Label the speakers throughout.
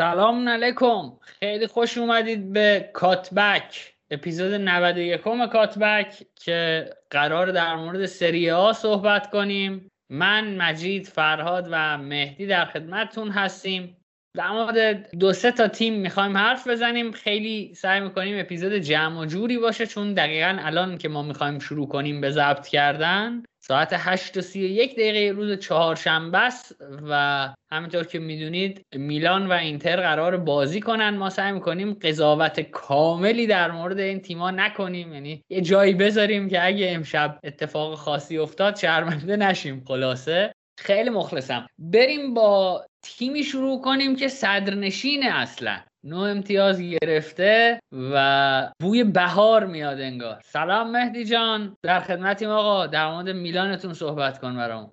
Speaker 1: سلام علیکم. خیلی خوش اومدید به کاتبک اپیزود 91 کاتبک که قرار در مورد سری ها صحبت کنیم. من مجید فرهاد و مهدی در خدمتتون هستیم. در مورد دو سه تا تیم می‌خوایم حرف بزنیم. خیلی سعی می‌کنیم اپیزود جمع و جوری باشه چون دقیقا الان که ما می‌خوایم شروع کنیم به ضبط کردن ساعت 8 و 31 دقیقه روز چهارشنبه است و همینطور که می‌دونید میلان و اینتر قرار بازی کنن. ما سعی می‌کنیم قضاوت کاملی در مورد این تیما نکنیم. یعنی یه جایی بذاریم که اگه امشب اتفاق خاصی افتاد شرمنده نشیم. خلاصه خیلی مخلصم. بریم با تیمی شروع کنیم که صدرنشینه اصلا. نو امتیاز گرفته و بوی بهار میاد انگار. سلام مهدی جان. در خدمتیم آقا. در مورد میلانتون صحبت کن برام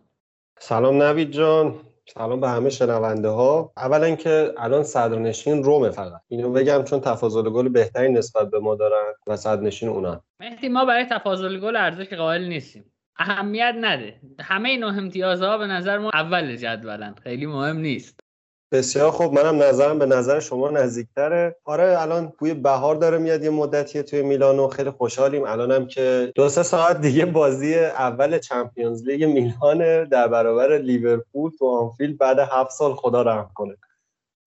Speaker 2: سلام نوید جان. سلام به همه شنونده ها اولا که الان صدرنشین رومه فقط. اینو بگم چون تفاضل گل بهتری نسبت به ما دارن و صدرنشین اونا
Speaker 1: مهدی ما برای تفاضل گل ارزش قائل نیستیم. اهمیت نده. همه نه امتیازها به نظر ما اول جدولن. خیلی مهم نیست.
Speaker 2: بسیار خوب. منم نظرم به نظر شما نزدیکتره. آره الان بوی بهار داره میاد یه مدتیه توی میلانو خیلی خوشحالیم. الانم که دو سه ساعت دیگه بازی اول چمپیونز لیگ میلان در برابر لیورپول تو آنفیلد بعد هفت سال خدا رحم کنه.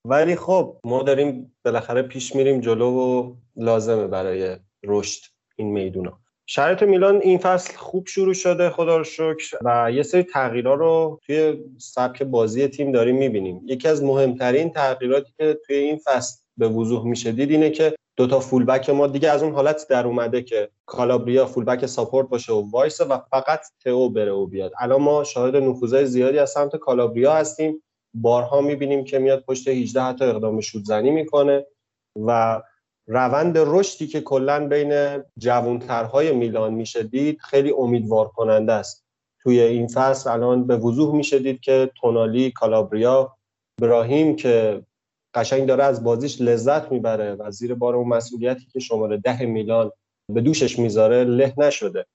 Speaker 2: ولی خب ما داریم بالاخره پیش میریم جلو و لازمه برای رشد این میدونا. شرایط میلان این فصل خوب شروع شده خدا رو شکر. و یه سری تغییرها رو توی سبک بازی تیم داریم می‌بینیم. یکی از مهمترین تغییراتی که توی این فصل به وضوح میشه دید اینه که دوتا fullback ما دیگه از اون حالت در اومده که کالابریا fullback support باشه و وایسه و فقط تئو بره و بیاد. الان ما شاهد نفوذهای زیادی از سمت کالابریا هستیم. بارها می‌بینیم که میاد پشت 18 حتی اقدام شوت زنی می‌کنه و روند رشدی که کلا بین جوانترهای میلان میشه دید خیلی امیدوار کننده است. توی این فصل الان به وضوح میشه دید که تونالی کالابریا براهیم که قشنگ داره از بازیش لذت می‌بره و زیر بار اون مسئولیتی که شماره ده میلان به دوشش می‌ذاره له نشده.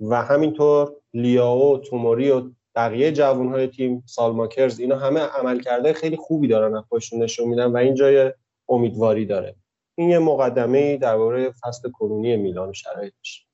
Speaker 2: و همینطور لیاو توموری و بقیه جوانهای تیم سالماکرز اینا همه عملکرده خیلی خوبی دارن از خودشون نشون میدن و این جای امیدواری داره. این یه مقدمه درباره فصل کنونی میلان شرایطش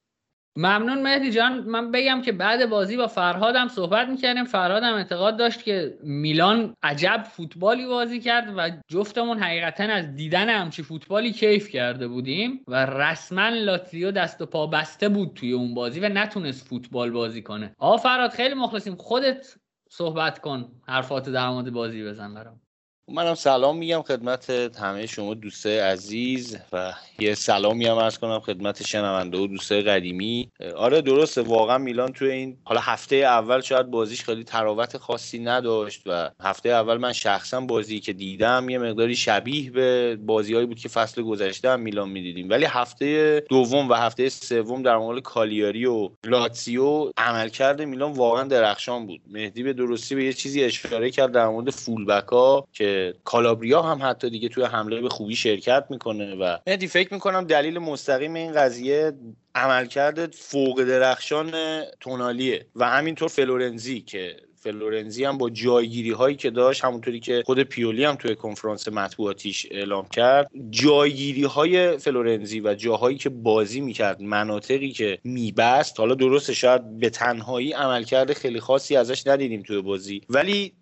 Speaker 1: ممنون مهدی جان. من بگم که بعد بازی با فرهادم صحبت می‌کردیم. فرهادم اعتقاد داشت که میلان عجب فوتبالی بازی کرد و جفتمون حقیقتا از دیدن همچی فوتبالی کیف کرده بودیم و رسما لاتزیو دست و پا بسته بود توی اون بازی و نتونست فوتبال بازی کنه. آقا فرهاد خیلی مخلصیم. خودت صحبت کن. حرفات در مورد بازی بزن برام.
Speaker 3: منم سلام میگم خدمت همه شما دوسته عزیز و یه سلامی هم ارز کنم خدمت شنونده و دوسته قدیمی. آره درسته واقعا میلان توی این حالا هفته اول شاید بازیش خیلی تراوت خاصی نداشت و هفته اول من شخصا بازی که دیدم یه مقداری شبیه به بازیهایی بود که فصل گذشته هم میلان می‌دیدیم. ولی هفته دوم و هفته سوم در مقابل کالیاری و لاتسیو عملکرد میلان واقعا درخشان بود. مهدی به درستی به یه چیزی اشاره کرد در مورد فولبک ها که کالابریا هم حتی دیگه توی حمله به خوبی شرکت می‌کنه و مهدی فکر می‌کنم دلیل مستقیم این قضیه عملکرد فوق درخشان تونالیه و همینطور فلورنزی که فلورنزی هم با جایگیری هایی که داشت همونطوری که خود پیولی هم توی کنفرانس مطبوعاتیش اعلام کرد جایگیری های فلورنزی و جاهایی که بازی می‌کرد مناطقی که میبست حالا درسته شاید به تنهایی عملکرد خیلی خاصی ازش ندیدیم توی بازی ولی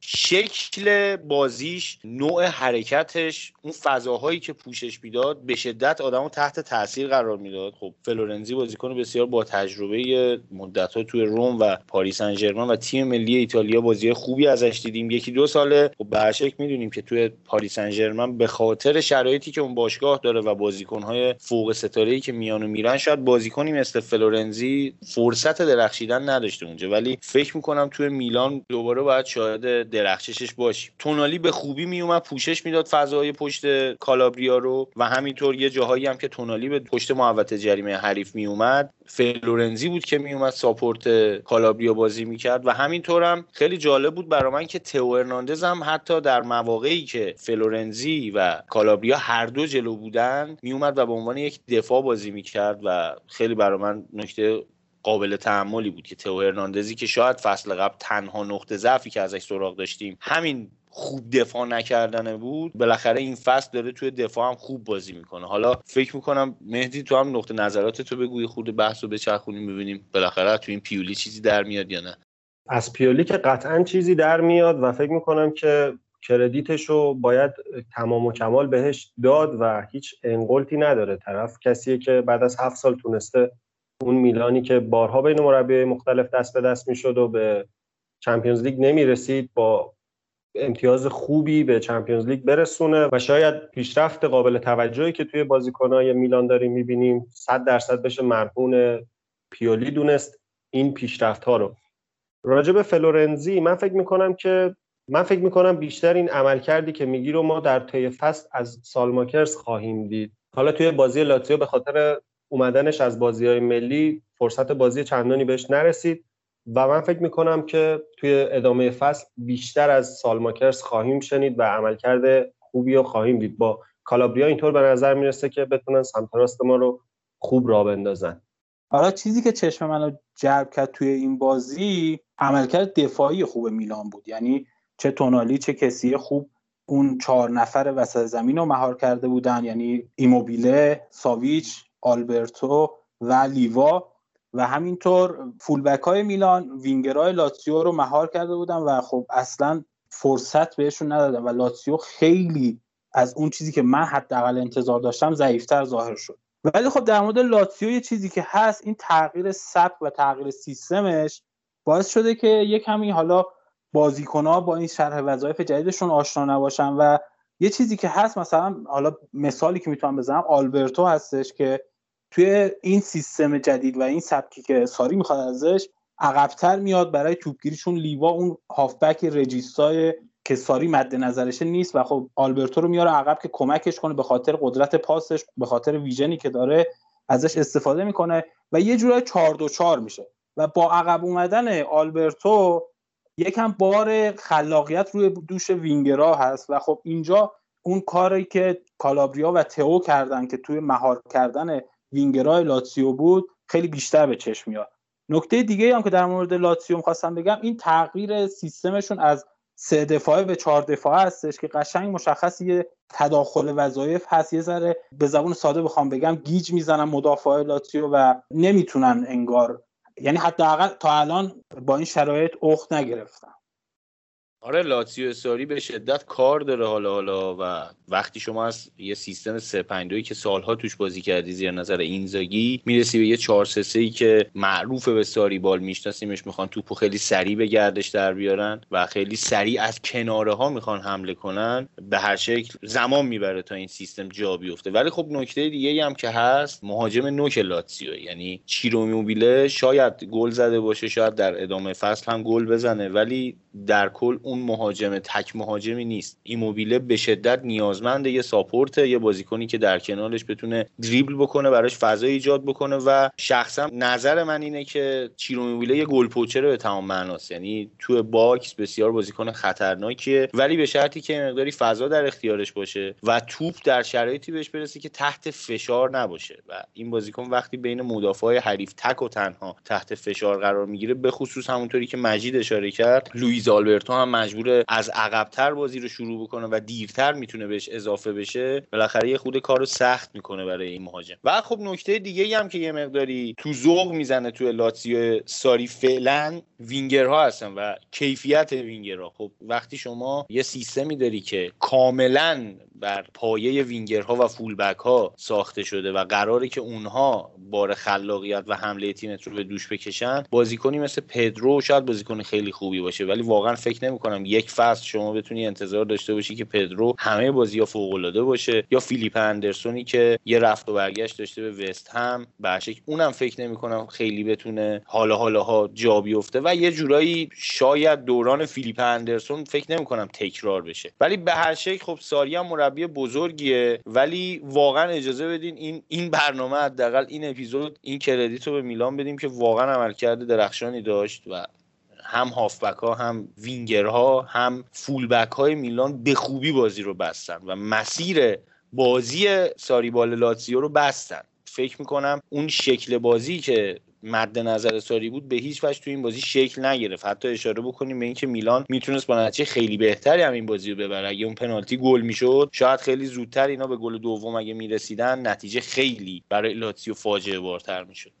Speaker 3: شکل بازیش نوع حرکتش اون فضاهایی که پوشش می‌داد به شدت آدمو تحت تاثیر قرار می‌داد. خب فلورنزی بازیکن بسیار با تجربه مدت ها توی رم و پاریس سن و تیم ملی ایتالیا بازی خوبی ازش دیدیم. یکی دو ساله. خب بی‌شک می‌دونیم که توی پاریس سن به خاطر شرایطی که اون باشگاه داره و بازیکنهای فوق ستاره که میان و میرن شاید بازیکنی مثل فلورنزی فرصت درخشیدن نداشته اونجا. ولی فکر می‌کنم توی میلان دوباره باید شاهد درخششش باشیم. تونالی به خوبی میومد پوشش می‌داد فضای پشت کالابریا رو و همینطور یه جاهایی هم که تونالی به پشت محوطه جریمه حریف میومد فلورنزی بود که میومد support کالابریا بازی می‌کرد و همینطور هم خیلی جالب بود برای من که تئو ارناندز هم حتی در مواقعی که فلورنزی و کالابریا هر دو جلو بودن میومد و به عنوان یک دفاع بازی می‌کرد و خیلی برای من نکته قابل تحملی بود که تئو هرناندزی که شاید فصل قبل تنها نقطه ضعفی که ازش سراغ داشتیم همین خوب دفاع نکردنه بود بالاخره این فصل داره توی دفاع هم خوب بازی می‌کنه. حالا فکر می‌کنم مهدی تو هم نقطه نظرات تو بگوی خود بحث رو بچرخونیم ببینیم بالاخره تو این پیولی چیزی در میاد یا نه.
Speaker 2: از پیولی که قطعا چیزی در میاد و فکر می‌کنم که کردیتش رو باید تمام و کمال بهش داد و هیچ انقلتی نداره. طرف کسیه که بعد از هفت سال تونسته اون میلانی که بارها بین مربی مختلف دست به دست می‌شد و به چمپیونز لیگ نمی‌رسید با امتیاز خوبی به چمپیونز لیگ برسونه و شاید پیشرفت قابل توجهی که توی بازیکنهای میلان داریم می‌بینیم صد درصد بشه مرهون پیولی دونست این پیشرفت ها رو. راجع به فلورنزی من فکر می‌کنم که من فکر می‌کنم بیشتر این عمل کردی که میگی رو ما در طی فصل از سالماکرز خواهیم دید. حالا توی بازی لاتزیو به خاطر اومدنش از بازی های ملی فرصت بازی چندانی بهش نرسید و من فکر می‌کنم که توی ادامه فصل بیشتر از سالماکرز خواهیم شنید و عملکرد خوبی رو خواهیم دید. با کالابریا اینطور به نظر می‌رسه که بتونن سمت راست ما رو خوب را بندازن.
Speaker 4: حالا چیزی که چشم منو جلب کرد توی این بازی عملکرد دفاعی خوب میلان بود. یعنی چه تونالی چه کسی خوب اون چهار نفر وسط زمین رو مهار کرده بودن. یعنی ایموبیله ساویچ آلبرتو و لیوا و همینطور فولبک های میلان وینگرهای لاتسیو رو مهار کرده بودن و خب اصلا فرصت بهشون ندادن و لاتسیو خیلی از اون چیزی که من حداقل انتظار داشتم ضعیفتر ظاهر شد. ولی خب در مورد لاتسیو یه چیزی که هست این تغییر سبک و تغییر سیستمش باعث شده که یه کمی حالا بازیکنها با این شرح وظایف جدیدشون آشنا نباشن و یه چیزی که هست مثلا حالا مثالی که می‌تونم بزنم آلبرتو هستش که توی این سیستم جدید و این سبکی که ساری می‌خواد ازش عقبتر میاد برای توپگیری چون لیوا اون هافبک رجیستای که ساری مد نظرشه نیست و خب آلبرتو رو میاره عقب که کمکش کنه به خاطر قدرت پاسش به خاطر ویژنی که داره ازش استفاده می‌کنه و یه جورای 4 دو 4 میشه. و با عقب اومدن آلبرتو یکم بار خلاقیت روی دوش وینگرا هست و خب اینجا اون کاری که کالابریا و تئو کردن که توی مهار کردن وینگرای لاتسیو بود خیلی بیشتر به چشم میاد. نکته دیگه هم که در مورد لاتسیو خواستم بگم این تغییر سیستمشون از سه دفاعه به چهار دفاعه هستش که قشنگ مشخصه یه تداخل وظایف هست. یه ذره به زبون ساده بخوام بگم گیج می‌زنن مدافع لاتسیو و نمی‌تونن انگار یعنی حداقل تا الان با این شرایط اخت نگرفتن
Speaker 3: آره لاتسیو ساری به شدت کار داره حالا حالا و وقتی شما از یه سیستم 352 که سالها توش بازی کردی زیر نظر اینزاگی می‌رسی به یه 4 3 ای که معروف به ساری بال میشناسیمش می‌خوان توپو خیلی سریع به گردش در بیارن و خیلی سریع از کناره ها می‌خوان حمله کنن به هر شکل زمان می‌بره تا این سیستم جا بیفته. ولی خب نکته دیگه هم که هست مهاجم نوک لاتسیو یعنی چیرو موبیله شاید گل زده باشه شاید در ادامه فصل هم گل بزنه ولی در کل اون مهاجم تک مهاجمی نیست. ایموبیله به شدت نیازمند یه support یه بازیکنی که در کنارش بتونه دریبل بکنه براش فضا ایجاد بکنه و شخصا نظر من اینه که چیرو ایموبیله یه گلزن به تمام معناست. یعنی تو box بسیار بازیکن خطرناکیه ولی به شرطی که مقداری فضا در اختیارش باشه و توپ در شرایطی بهش برسه که تحت فشار نباشه. و این بازیکن وقتی بین مدافع حریف تک و تنها تحت فشار قرار می‌گیره به خصوص همونطوری که مجید اشاره کرد لوئیز آلبرتو هم مجبوره از عقبتر بازی رو شروع بکنه و دیرتر می‌تونه بهش اضافه بشه بالاخره یه خرده کارو سخت می‌کنه برای این مهاجم. و خب نکته دیگه هم که یه مقداری تو ذوق می‌زنه تو لاتزیو ساری فعلا وینگرها هستن و کیفیت وینگرها. خب وقتی شما یه سیستمی داری که کاملا بر پایه وینگرها و fullback ها ساخته شده و قراره که اونها بار خلاقیت و حمله تیمت رو به دوش بکشن بازیکنی مثل پدرو شاید بازیکن خیلی خوبی باشه ولی واقعا فکر نمی کنم یک فصل شما بتونی انتظار داشته باشی که پدرو همه بازی ها فوق العاده باشه. یا فیلیپ اندرسونی که یه رفت و برگشت داشته به وست‌هم. بی‌شک اونم فکر نمی کنم خیلی بتونه حالا حالا ها جا بیفته. و یه جورایی شاید دوران فیلیپ اندرسون فکر نمی کنم تکرار بشه. ولی به هر شکل خب ساری هم مربی بزرگیه. ولی واقعا اجازه بدین این این برنامه حداقل این اپیزود این کردیت رو به میلان بدیم که واقعا عملکرد درخشانی داشت و هم هافبک ها هم وینگر ها هم فولبک های میلان به خوبی بازی رو بستن و مسیر بازی ساریبال لاتزیو رو بستن. فکر می‌کنم اون شکل بازی که مد نظر ساری بود به هیچ وجه تو این بازی شکل نگرفت. حتی اشاره بکنیم به اینکه میلان می‌تونست با نتیجه خیلی بهتری هم این بازی رو ببره. اگه اون پنالتی گل می‌شد شاید خیلی زودتر اینا به گل دوم اگه می‌رسیدن نتیجه خیلی برای لاتزیو فاجعه بارتر می‌شد.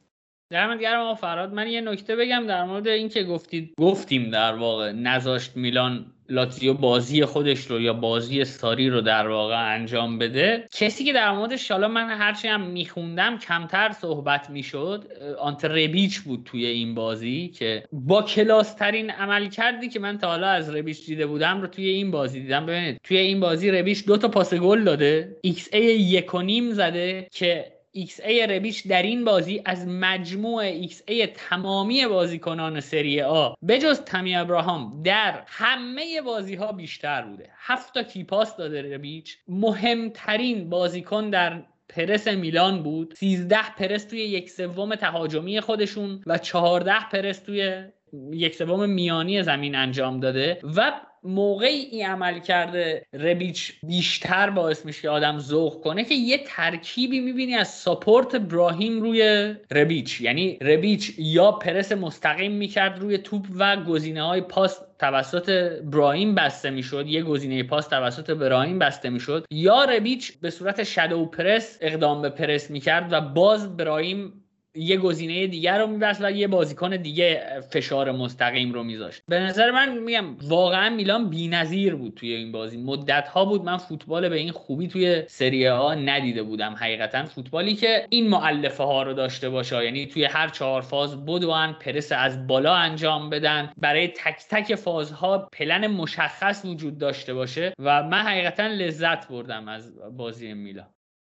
Speaker 1: دمت گرم فرهاد من یه نکته بگم در مورد اینکه گفتید گفتیم در واقع نذاشت میلان لاتزیو بازی خودش رو یا بازی ساری رو در واقع انجام بده. کسی که در موردش حالا من هرچی هم میخوندم کمتر صحبت می‌شد آنته ربیچ بود توی این بازی که با کلاس ترین عملکردی که من تا حالا از ربیچ دیده بودم رو توی این بازی دیدم. ببینید توی این بازی ربیچ دو تا پاس گل داده xA یک و نیم زده که XA ربیچ در این بازی از مجموع XA تمامی بازیکنان سری آ بجز تمی ابراهام در همه بازی ها بیشتر بوده. هفت تا key pass داده ربیچ مهمترین بازیکن در پرس میلان بود. 13 پرس توی یک سوم تهاجمی خودشون و 14 پرس توی یک سوم میانی زمین انجام داده و موقعی این عمل کرده ربیچ بیشتر باعث میشه که آدم ذوق کنه که یه ترکیبی می‌بینی از ساپورت براهیم روی ربیچ. یعنی ربیچ یا پرس مستقیم می‌کرد روی توپ و گزینه های پاس توسط براهیم بسته می‌شد. یه گزینه پاس توسط براهیم بسته می‌شد. یا ربیچ به صورت شادو پرس اقدام به پرس می‌کرد و باز براهیم یه گزینه دیگر رو میبست و یه بازیکن دیگه فشار مستقیم رو میذاشت. به نظر من میگم واقعا میلان بی‌نظیر بود توی این بازی. مدت ها بود من فوتبال به این خوبی توی سری ها ندیده بودم حقیقتا. فوتبالی که این معلفه ها رو داشته باشه یعنی توی هر چهار فاز بدون پرس از بالا انجام بدن برای تک تک فازها پلن مشخص وجود داشته باشه و من حقیقتا لذت بردم از بازی میلان.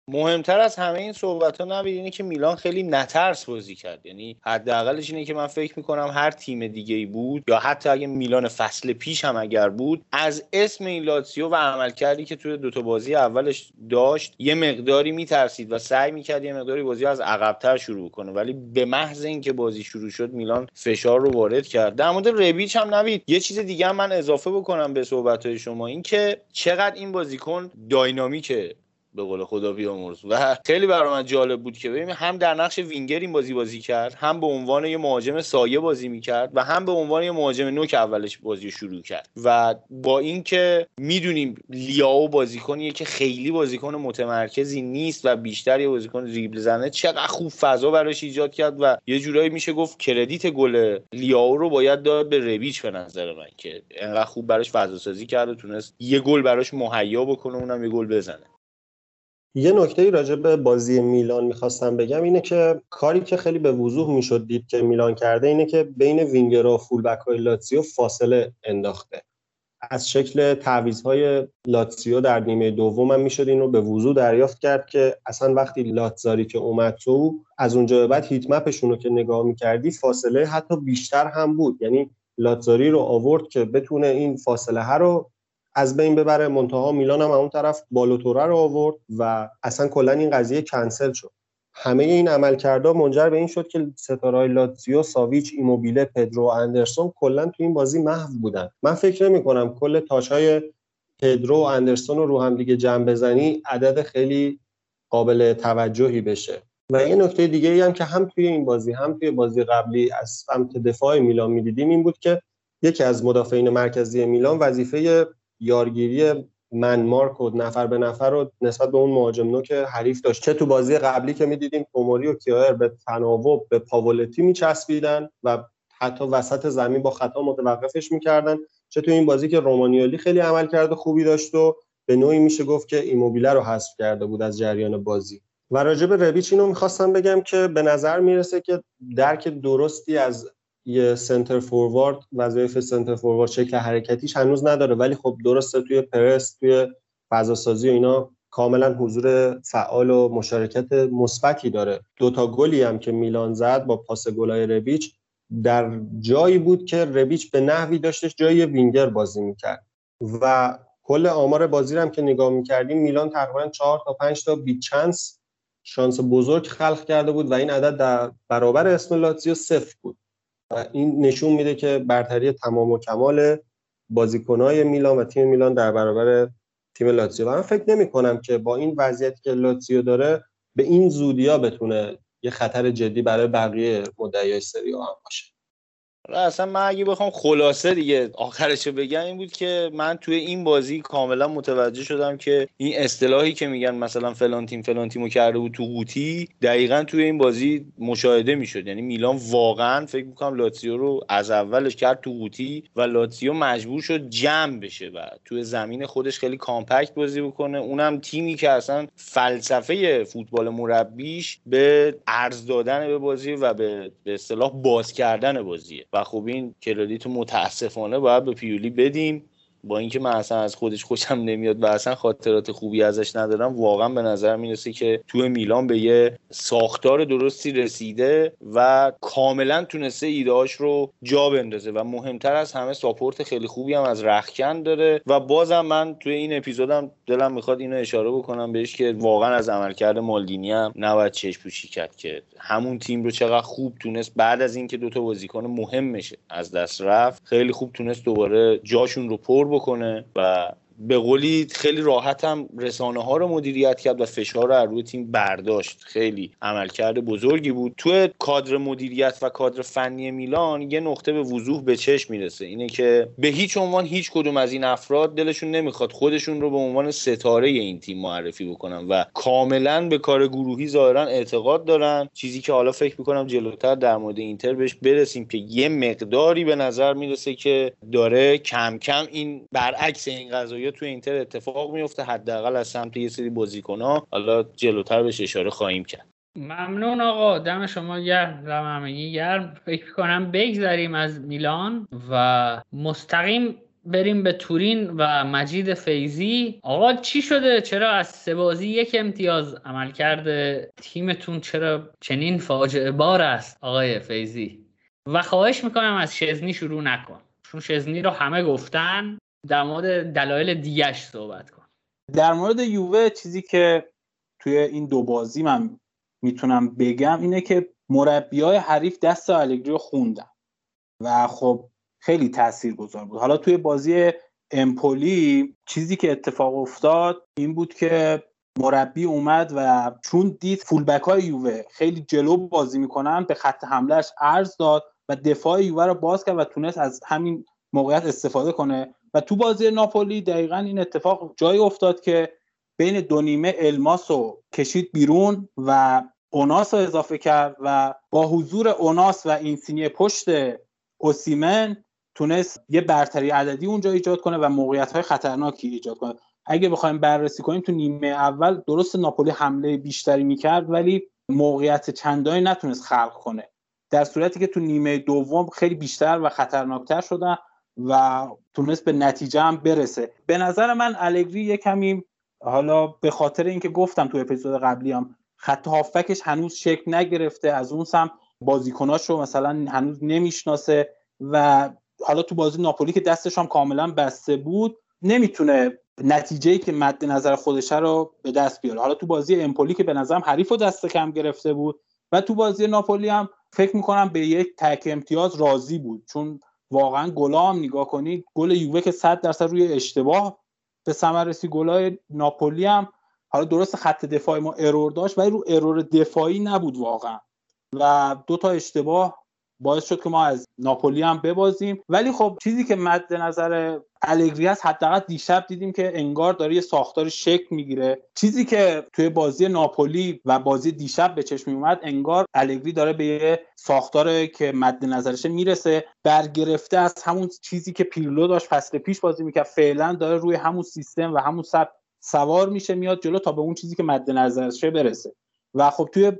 Speaker 3: مهمتر از همه این صحبت ها نبید اینه که میلان خیلی نترس بازی کرد. یعنی حداقلش اینه که من فکر می‌کنم هر تیم دیگه ای بود یا حتی اگه میلان فصل پیش هم اگر بود از اسم این لاتسیو و عمل کردی که توی دوتا بازی اولش داشت یه مقداری میترسید و سعی می‌کرد یه مقداری بازی از عقبتر شروع کنه. ولی به محض اینکه بازی شروع شد میلان فشار رو وارد کرد. در مورد ربیچ هم نوید یه چیز دیگه من اضافه بکنم به صحبت های شما اینکه چقدر این بازیکن داینامیکه. به قول خدا بیامرز. و خیلی برای من جالب بود که ببینیم هم در نقش وینگر این بازی بازی کرد هم به عنوان یه مهاجم سایه بازی می‌کرد و هم به عنوان یه مهاجم نوک اولش بازی شروع کرد. و با اینکه می‌دونیم لیاو بازیکنیه که خیلی بازیکن متمرکزی نیست و بیشتر یه بازیکن ریبل زنه چقدر خوب فضا براش ایجاد کرد و یه جورایی میشه گفت کردیت گل لیاو رو باید داد به ربیچ به نظر من که انقدر خوب براش فضا سازی کرد و تونست یه گل براش مهیا بکنه اونم یه گل بزنه.
Speaker 2: یه نکته راجع به بازی میلان می‌خواستم بگم اینه که کاری که خیلی به وضوح می‌شد دید که میلان کرده اینه که بین وینگر و فولبک های لاتسیو فاصله انداخته. از شکل تعویض لاتسیو در نیمه دوم هم می‌شد این رو به وضوح دریافت کرد که اصلا وقتی لاتزاری که اومد تو از اونجا به بعد هیت مپشون رو که نگاه می‌کردی فاصله حتی بیشتر هم بود. یعنی لاتزاری رو آورد که بتونه این فاصله ها رو از بین ببره. منتها میلان هم اون طرف بالوتوره رو آورد و اصلا کلا این قضیه کنسل شد. همه این عملکردها منجر به این شد که ستارهای لاتزیو ساویچ ایموبیله پدرو و اندرسون کلا تو این بازی محو بودن. من فکر نمی کنم کل تاشای پدرو و اندرسون رو رو هم دیگه جمع بزنی عدد خیلی قابل توجهی بشه. و یه نکته دیگه ای هم که هم توی این بازی هم توی بازی قبلی از سمت دفاع میلان می‌دیدیم این بود که یکی از مدافعین مرکزی میلان وظیفه یارگیری من مارک و نفر به نفر رو نسبت به اون مهاجم نوک حریف داشت. چه تو بازی قبلی که می‌دیدیم توموری و کیایر به تناوب به پاولتی میچسبیدن و حتی وسط زمین با خطا متوقفش می‌کردن. چه تو این بازی که رومانیالی خیلی عمل کرده خوبی داشت و به نوعی میشه گفت که ایموبیله رو حذف کرده بود از جریان بازی. و راجع ربیچ اینو می‌خواستم بگم که به نظر می‌رسه که درک درستی از یه سنتر فوروارد وظایف سنتر فوروارد شکل حرکتیش هنوز نداره. ولی خب درسته توی پرس توی فضا سازی و اینا کاملا حضور فعال و مشارکت مثبتی داره. دوتا گلی هم که میلان زد با پاس گلای ربیچ در جایی بود که ربیچ به نحوی داشتش جای وینگر بازی می‌کرد. و کل آمار بازی هم که نگاه می‌کردیم میلان تقریبا چهار تا پنج تا بی چانس شانس بزرگ خلق کرده بود و این عدد در برابر اسم لاتزیو صفر بود. این نشون میده که برتری تمام و کمال بازیکنهای میلان و تیم میلان در برابر تیم لاتزیو. و من فکر نمی کنم که با این وضعیتی که لاتزیو داره به این زودیا بتونه یه خطر جدی برای بقیه مدعیای سری هم باشه.
Speaker 3: اصلا من اگه بخوام خلاصه دیگه آخرش بگم این بود که من توی این بازی کاملا متوجه شدم که این اصطلاحی که میگن مثلا فلان تیم فلان تیمو کرده بود تو قوطی دقیقا توی این بازی مشاهده می‌شد. یعنی میلان واقعا فکر می‌کنم لاتزیو رو از اولش کرد تو قوطی و لاتزیو مجبور شد جمع بشه و توی زمین خودش خیلی کامپکت بازی بکنه. اونم تیمی که اصلا فلسفه فوتبال مربیش به ارز دادن به بازی و به اصطلاح باز کردن بازیه. و خب این کردیت متاسفانه باید به پیولی بدیم. با اینکه من اصلا از خودش خوشم نمیاد و اصلا خاطرات خوبی ازش ندارم واقعا به نظر می‌رسه که توی میلان به یه ساختار درستی رسیده و کاملا تونسته ایدهاش رو جا بندازه و مهمتر از همه ساپورت خیلی خوبی هم از رخکن داره و بازم من توی این اپیزودم دلم می‌خواد اینو اشاره بکنم بهش که واقعا از عملکرد مالدینی هم نباید چشم پوشی کرد که همون تیم رو چقدر خوب تونست بعد از اینکه دوتا بازیکن مهمشه از دست رفت خیلی خوب تونست دوباره جاشون رو پر بکنه و به قولی خیلی راحت هم رسانه ها رو مدیریت کرد و فشار رو روی تیم برداشت. خیلی عملکرد بزرگی بود. تو کادر مدیریت و کادر فنی میلان یه نقطه به وضوح به چشم می‌رسه. اینه که به هیچ عنوان هیچ کدوم از این افراد دلشون نمی‌خواد خودشون رو به عنوان ستاره این تیم معرفی بکنن و کاملا به کار گروهی ظاهرا اعتقاد دارن. چیزی که حالا فکر می‌کنم جلوتر در مورد اینتر بهش برسیم که یه مقداری به نظر می‌رسه که داره کم کم این برعکس این قضایی تو اینتر اتفاق میفته حداقل از سمت یه سری بازیکن‌ها حالا جلوتر بهش اشاره خواهیم کرد.
Speaker 1: ممنون آقا دم شما گرم و همگی گرم. فکر کنم بگذریم از میلان و مستقیم بریم به تورین و مجید فیزی آقا چی شده؟ چرا از سه بازی یک امتیاز عمل کرده؟ تیمتون چرا چنین فاجعه بار است؟ آقای فیزی و خواهش می‌کنم از شزنی شروع نکن. چون شزنی رو همه گفتن. در مورد دلایل دیگش صحبت کن.
Speaker 4: در مورد یووه چیزی که توی این دو بازی من می‌تونم بگم اینه که مربی های حریف دست الگری رو خوندن و خب خیلی تأثیر گذار بود. حالا توی بازی امپولی چیزی که اتفاق افتاد این بود که مربی اومد و چون دید فولبک های یووه خیلی جلو بازی می‌کنن به خط حملهش ارز داد و دفاع یووه رو باز کرد و تونست از همین موقعیت استفاده کنه. و تو بازی ناپولی دقیقا این اتفاق جایی افتاد که بین دو نیمه الماس رو کشید بیرون و اوناس رو اضافه کرد و با حضور اوناس و این سینی پشت اوسیمن تونست یه برتری عددی اونجا ایجاد کنه و موقعیت های خطرناکی ایجاد کنه. اگه بخوایم بررسی کنیم تو نیمه اول درست ناپولی حمله بیشتری می‌کرد ولی موقعیت چندانی نتونست خلق کنه. در صورتی که تو نیمه دوم خیلی بیشتر و خطرناکتر شدن. و تونست به نتیجه هم برسه. به نظر من الگری یه کمی حالا به خاطر اینکه گفتم تو اپیزود قبلی هم خط هافکش هنوز شکل نگرفته از اون سم بازیکناش رو مثلا هنوز نمی‌شناسه و حالا تو بازی ناپولی که دستش هم کاملا بسته بود نمی‌تونه نتیجه که مد نظر خودشه رو به دست بیاره. حالا تو بازی امپولی که به نظرم حریف رو دست کم گرفته بود و تو بازی ناپولی هم فکر می‌کنم به یک تک امتیاز راضی بود. چون واقعا گلا هم نگاه کنید گل یووه که 100 درصد روی اشتباه به ثمر رسید گلای ناپولی هم. حالا درست خط دفاعی ما ارور داشت ولی رو ارور دفاعی نبود واقعا. و دو تا اشتباه باعث شد که ما از ناپولی هم ببازیم. ولی خب چیزی که مد نظر الگری هست حداقل دیشب دیدیم که انگار داره یه ساختار شکل می‌گیره. چیزی که توی بازی ناپولی و بازی دیشب به چشم اومد انگار الگری داره به یه ساختار که مد نظرش می‌رسه. برگرفته از همون چیزی که پیرلو داشت فصل پیش بازی می‌کرد. فعلا داره روی همون سیستم و همون سبک سوار میشه میاد جلو تا به اون چیزی که مد نظرشه برسه. و خب توی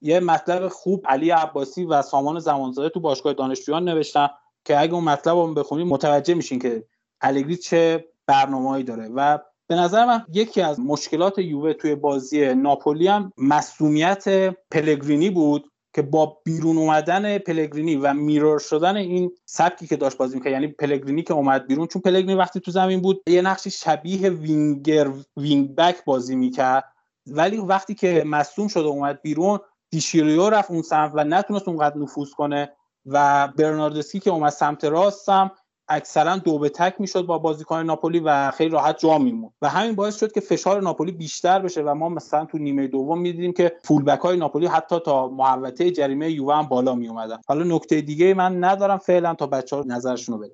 Speaker 4: یه مطلب خوب علی عباسی و سامان زمانزاده تو باشگاه دانشجویان نوشتن که اگه اون مطلب رو بخونید متوجه میشین که الگری چه برنامه‌ای داره. و به نظر من یکی از مشکلات یووه توی بازی ناپولی هم مسئولیت پلگرینی بود که با بیرون اومدن پلگرینی و میرور شدن این سبکی که داشت بازی می‌کرد. یعنی پلگرینی که اومد بیرون چون پلگرینی وقتی تو زمین بود یه نقشی شبیه وینگر وینگ بک بازی می‌کرد. ولی وقتی که مصوم شد و اومد بیرون دیشیریو رفت اون سمت و نتونست اونقدر نفوذ کنه و برناردسکی که اومد سمت راست هم اکثرا دو به تک می‌شد با بازیکن ناپولی و خیلی راحت جا میمون و همین باعث شد که فشار ناپولی بیشتر بشه و ما مثلا تو نیمه دوم می‌دیدیم که فولبک های ناپولی حتی تا محوطه جریمه یووه هم بالا می اومدن حالا نکته دیگه من ندارم فعلا تا بچه ها نظرشون رو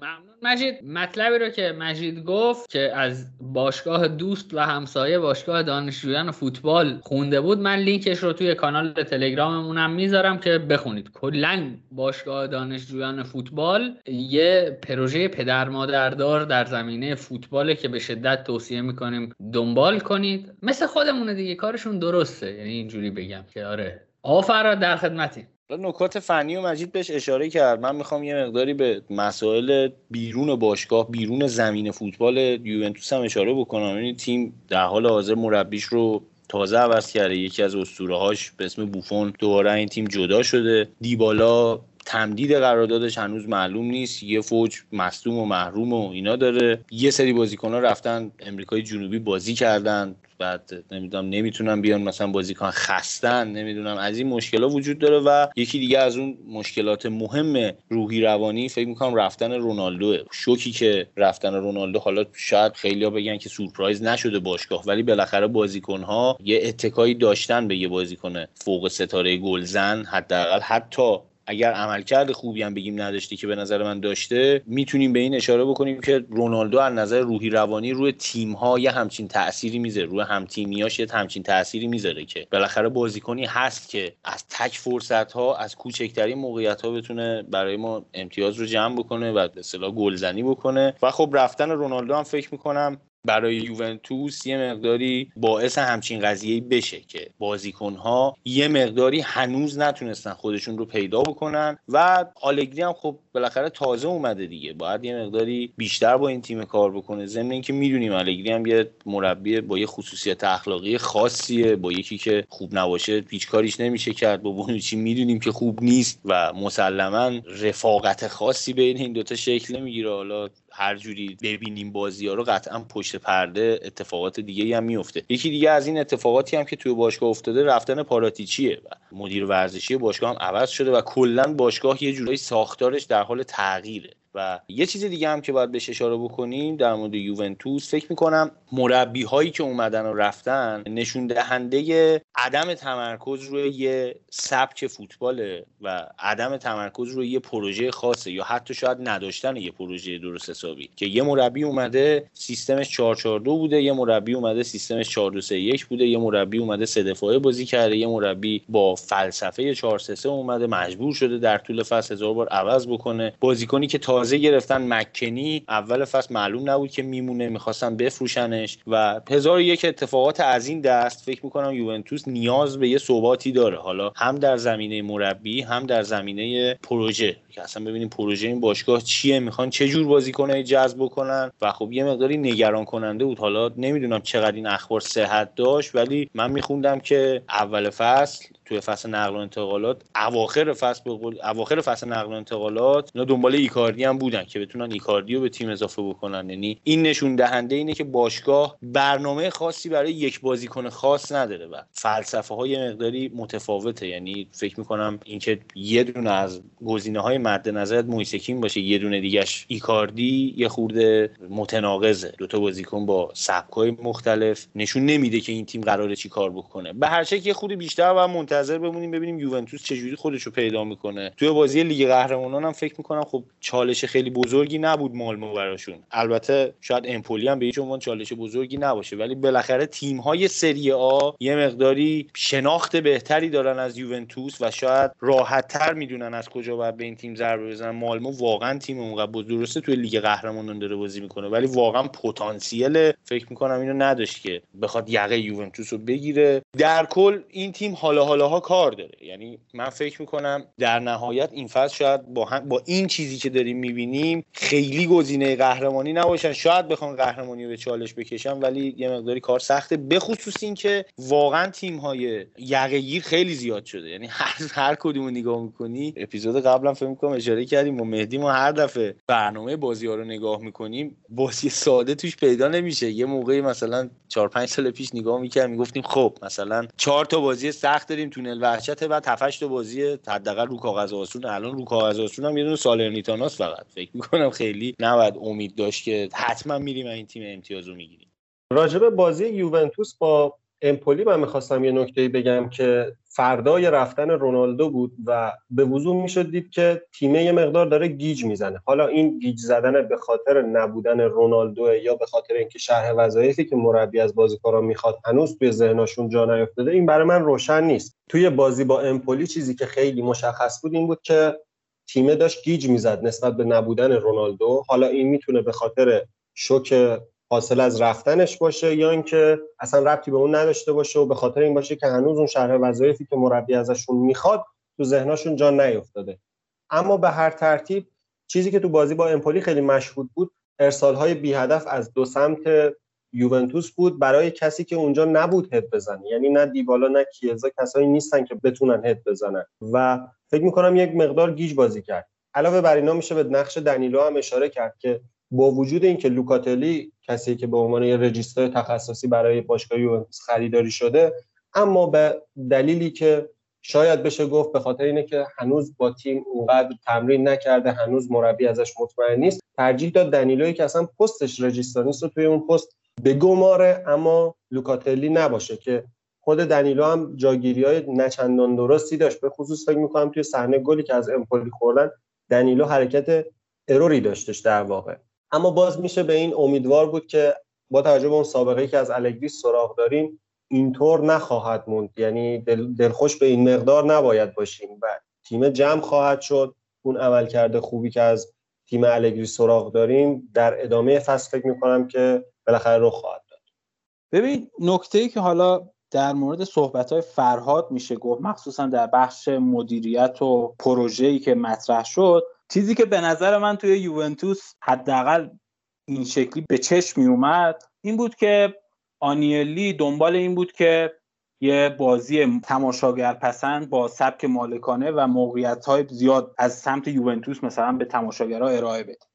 Speaker 1: ممنون. مجید مطلبی رو که مجید گفت که از باشگاه دوست و همسایه باشگاه دانشجویان فوتبال خونده بود من لینکش رو توی کانال تلگراممونم می‌ذارم که بخونید. کلا باشگاه دانشجویان فوتبال یه پروژه پدر مادردار در زمینه فوتباله که به شدت توصیه می‌کنیم دنبال کنید. مثل خودمونه دیگه کارشون درسته. یعنی اینجوری بگم که آره. آفر در خدمتی
Speaker 3: نکات فنی و مجید بهش اشاره کرد. من می‌خوام یه مقداری به مسائل بیرون باشگاه بیرون زمین فوتبال یوونتوس هم اشاره بکنم. این یعنی تیم در حال حاضر مربیش رو تازه عوض کرده. یکی از اسطوره هاش به اسم بوفون دوباره این تیم جدا شده. دیبالا تمدید قراردادش هنوز معلوم نیست. یه فوج مصدوم و محروم و اینا داره. یه سری بازیکن ها رفتن امریکای جنوبی بازی کردن. بعد نمی‌دونم نمی‌تونم بیان مثلا بازیکن خستن نمی‌دونم. از این مشکلات وجود داره و یکی دیگه از اون مشکلات مهم روحی روانی فکر می‌کنم رفتن رونالدو شوکی که رفتن رونالدو حالا شاید خیلیا بگن که سورپرایز نشده باشگاه ولی بالاخره بازیکن ها یه اتکایی داشتن به یه بازیکن فوق ستاره گلزن حداقل حتی اگر عملکرد خوبی هم بگیم نداشته که به نظر من داشته می‌تونیم به این اشاره بکنیم که رونالدو از نظر روحی روانی روی تیم ها یه همچین تأثیری می‌ذاره. روی هم تیمیاش یه همچین تأثیری می‌ذاره که بالاخره بازیکنی هست که از تک فرصت ها از کوچکترین موقعیت ها بتونه برای ما امتیاز رو جمع بکنه و به اصطلاح گلزنی بکنه. و خب رفتن رونالدو هم فکر می‌کنم برای یوونتوس یه مقداری باعث همچین قضیه بشه که بازیکنها یه مقداری هنوز نتونستن خودشون رو پیدا بکنن و آلگری هم خب بالاخره تازه اومده دیگه. باید یه مقداری بیشتر با این تیم کار بکنه. ضمن اینکه می‌دونیم آلگری هم یه مربی با یه خصوصیت اخلاقی خاصیه با یکی که خوب نباشه هیچ کاریش نمیشه کرد. با بونوچی می‌دونیم که خوب نیست و مسلما رفاقت خاصی بین این دوتا شکل نمی‌گیره. حالا هر جوری ببینیم بازی ها رو قطعا پشت پرده اتفاقات دیگه هم میفته یکی دیگه از این اتفاقاتی هم که توی باشگاه افتاده رفتن پاراتیچیه و مدیر ورزشی باشگاه هم عوض شده و کلا باشگاه یه جورایی ساختارش در حال تغییره. و یه چیز دیگه هم که باید بهش اشاره بکنیم در مورد یوونتوس فکر می‌کنم مربی هایی که اومدن و رفتن نشون دهنده عدم تمرکز روی یه سبک فوتباله و عدم تمرکز روی یه پروژه خاصه یا حتی شاید نداشتن یه پروژه درست حسابی که یه مربی اومده سیستمش 442 بوده یه مربی اومده سیستمش 4231 بوده یه مربی اومده سه دفاعه بازی کرده یه مربی با فلسفه 433 اومده مجبور شده در طول فصل هزار بار عوض بکنه. بازیکنی که تازه گرفتن مکنی. اول فصل معلوم نبود که میمونه می‌خواستن بفروشنش و هزار یک اتفاقات از این دست فکر می‌کنم یوونتوس نیاز به یه ثباتی داره. حالا هم در زمینه مربی هم در زمینه پروژه. که اصلا ببینیم پروژه این باشگاه چیه می‌خوان چه جور بازیکنای جذب بکنن و خب یه مقداری نگران کننده بود. حالا نمی‌دونم چقدر این اخبار صحت داشت ولی من میخوندم که اول فصل توی فصل نقل و انتقالات اواخر فصل به اواخر فصل نقل و انتقالات اینا دنبال ایکاردی هم بودن که بتونن ایکاردی رو به تیم اضافه بکنن. یعنی این نشون دهنده اینه که باشگاه برنامه خاصی برای یک بازیکن خاص نداره و فلسفه های مقداری متفاوته. یعنی فکر می‌کنم اینکه یه دونه از گزینه های مد نظرت مویسکین باشه یه دونه دیگهش ایکاردی یه خورده متناقضه. دوتا بازیکن با سبکای مختلف. نشون نمیده که این تیم قراره چی کار بکنه. به هر شکل یه بیشتر و منتظر بمونیم ببینیم یوونتوس چجوری خودش رو پیدا می‌کنه. توی بازی لیگ قهرمانان هم فکر می‌کنم خب چالش خیلی بزرگی نبود مالمو براشون. البته شاید امپولی هم به هیچ عنوان چالش بزرگی نباشه ولی بالاخره تیم های سری آ یه مقداری شناخت بهتری دارن از یوونتوس و شاید راحت تر می‌دونن از کجا باید به این تیم ضربه بزنن. مالمو واقعا تیم اونقدر درسته توی لیگ قهرمانان داره بازی می‌کنه ولی واقعا پتانسیل فکر می‌کنم اینو نداشت که بخواد یقه یوونتوس رو بگیره. در کل این تیم حالا حالاها کار داره. یعنی من فکر می‌کنم در نهایت این فصل شاید با, هم با این چیزی که داریم می‌بینیم خیلی گزینه قهرمانی نباشن. شاید بخوان قهرمانی رو به چالش بکشن ولی یه مقداری کار سخته. بخصوص اینکه واقعا تیم های یقه خیلی زیاد شده. یعنی هر هر کدومو نگاه می‌کنی اپیزود قبلا فکر می‌کنم اشاره کردیم و مهدی ما هر دفعه برنامه بازی ها رو نگاه می‌کنیم بازی ساده توش پیدا نمیشه. یه موقعی مثلا 4 5 سال پیش نگاه می‌کردیم می‌گفتیم خب مثلا چهار تا بازی سخت داریم تونل وحشت بعد 7 تا بازی حداقل رو کاغذ آسون. الان رو کاغذ آسون هم یه دونه سالرنیتاناس فقط. فکر می‌کنم خیلی نباید امید داشت که حتما میریم این تیم امتیاز رو می‌گیریم.
Speaker 2: راجب بازی یوونتوس با امپولی من می‌خواستم یه نکته بگم که فردای رفتن رونالدو بود و به وضوح می‌شد دید که تیمه یه مقدار داره گیج می‌زنه. حالا این گیج زدن به خاطر نبودن رونالدو یا به خاطر اینکه شرح وظایفی که مربی از بازیکنان می‌خواد هنوز توی ذهنشون جا نیافتاده این برای من روشن نیست. توی بازی با امپولی چیزی که خیلی مشخص بود این بود که تیمه داشت گیج می‌زد نسبت به نبودن رونالدو. حالا این می‌تونه به خاطر شوک حاصل از رفتنش باشه یا اینکه اصلا ربطی به اون نداشته باشه و به خاطر این باشه که هنوز اون شرح وظایفی که مربی ازشون می‌خواد تو ذهنشون جان نیفتاده. اما به هر ترتیب چیزی که تو بازی با امپولی خیلی مشهود بود ارسال های بی هدف از دو سمت یوونتوس بود برای کسی که اونجا نبود هد بزنه. یعنی نه دیبالا نه کیزا کسایی نیستن که بتونن هد بزنن. و فکر می‌کنم یک مقدار گیج بازی کرد. علاوه بر اینا میشه به نقش دنیلو هم اشاره کرد که با وجود اینکه لوکاتلی کسی که به عنوان یه رجیستر تخصصی برای باشگاه یوونتوس خریداری شده اما به دلیلی که شاید بشه گفت به خاطر اینه که هنوز با تیم اونقدر تمرین نکرده هنوز مربی ازش مطمئن نیست ترجیح داد دنیلوی که اصلا پستش رجیستر نیست و توی اون پست به گماره اما لوکاتلی نباشه که خود دنیلو هم جاگیری های نچندان درستی داشت. به خصوص فکر می‌کنم توی صحنه گلی که از امپولی خوردن دنیلو حرکت اروری داشتش در واقع. اما باز میشه به این امیدوار بود که با توجه به اون سابقه که از الگری سراغ داریم اینطور نخواهد موند. یعنی دل، دلخوش به این مقدار نباید باشیم و تیم جمع خواهد شد. اون عمل کرده خوبی که از تیم الگری سراغ داریم در ادامه فصل فکر می‌کنم که بالاخره رو خواهد داد.
Speaker 4: ببین نکته ای که حالا در مورد صحبت های فرهاد میشه گفت مخصوصا در بخش مدیریت و پروژه‌ای که مطرح شد چیزی که به نظر من توی یوونتوس حداقل این شکلی به چشم می اومد این بود که آنیلی دنبال این بود که یه بازی تماشاگر پسند با سبک مالکانه و موقعیت های زیاد از سمت یوونتوس مثلا به تماشاگرها ارائه بده.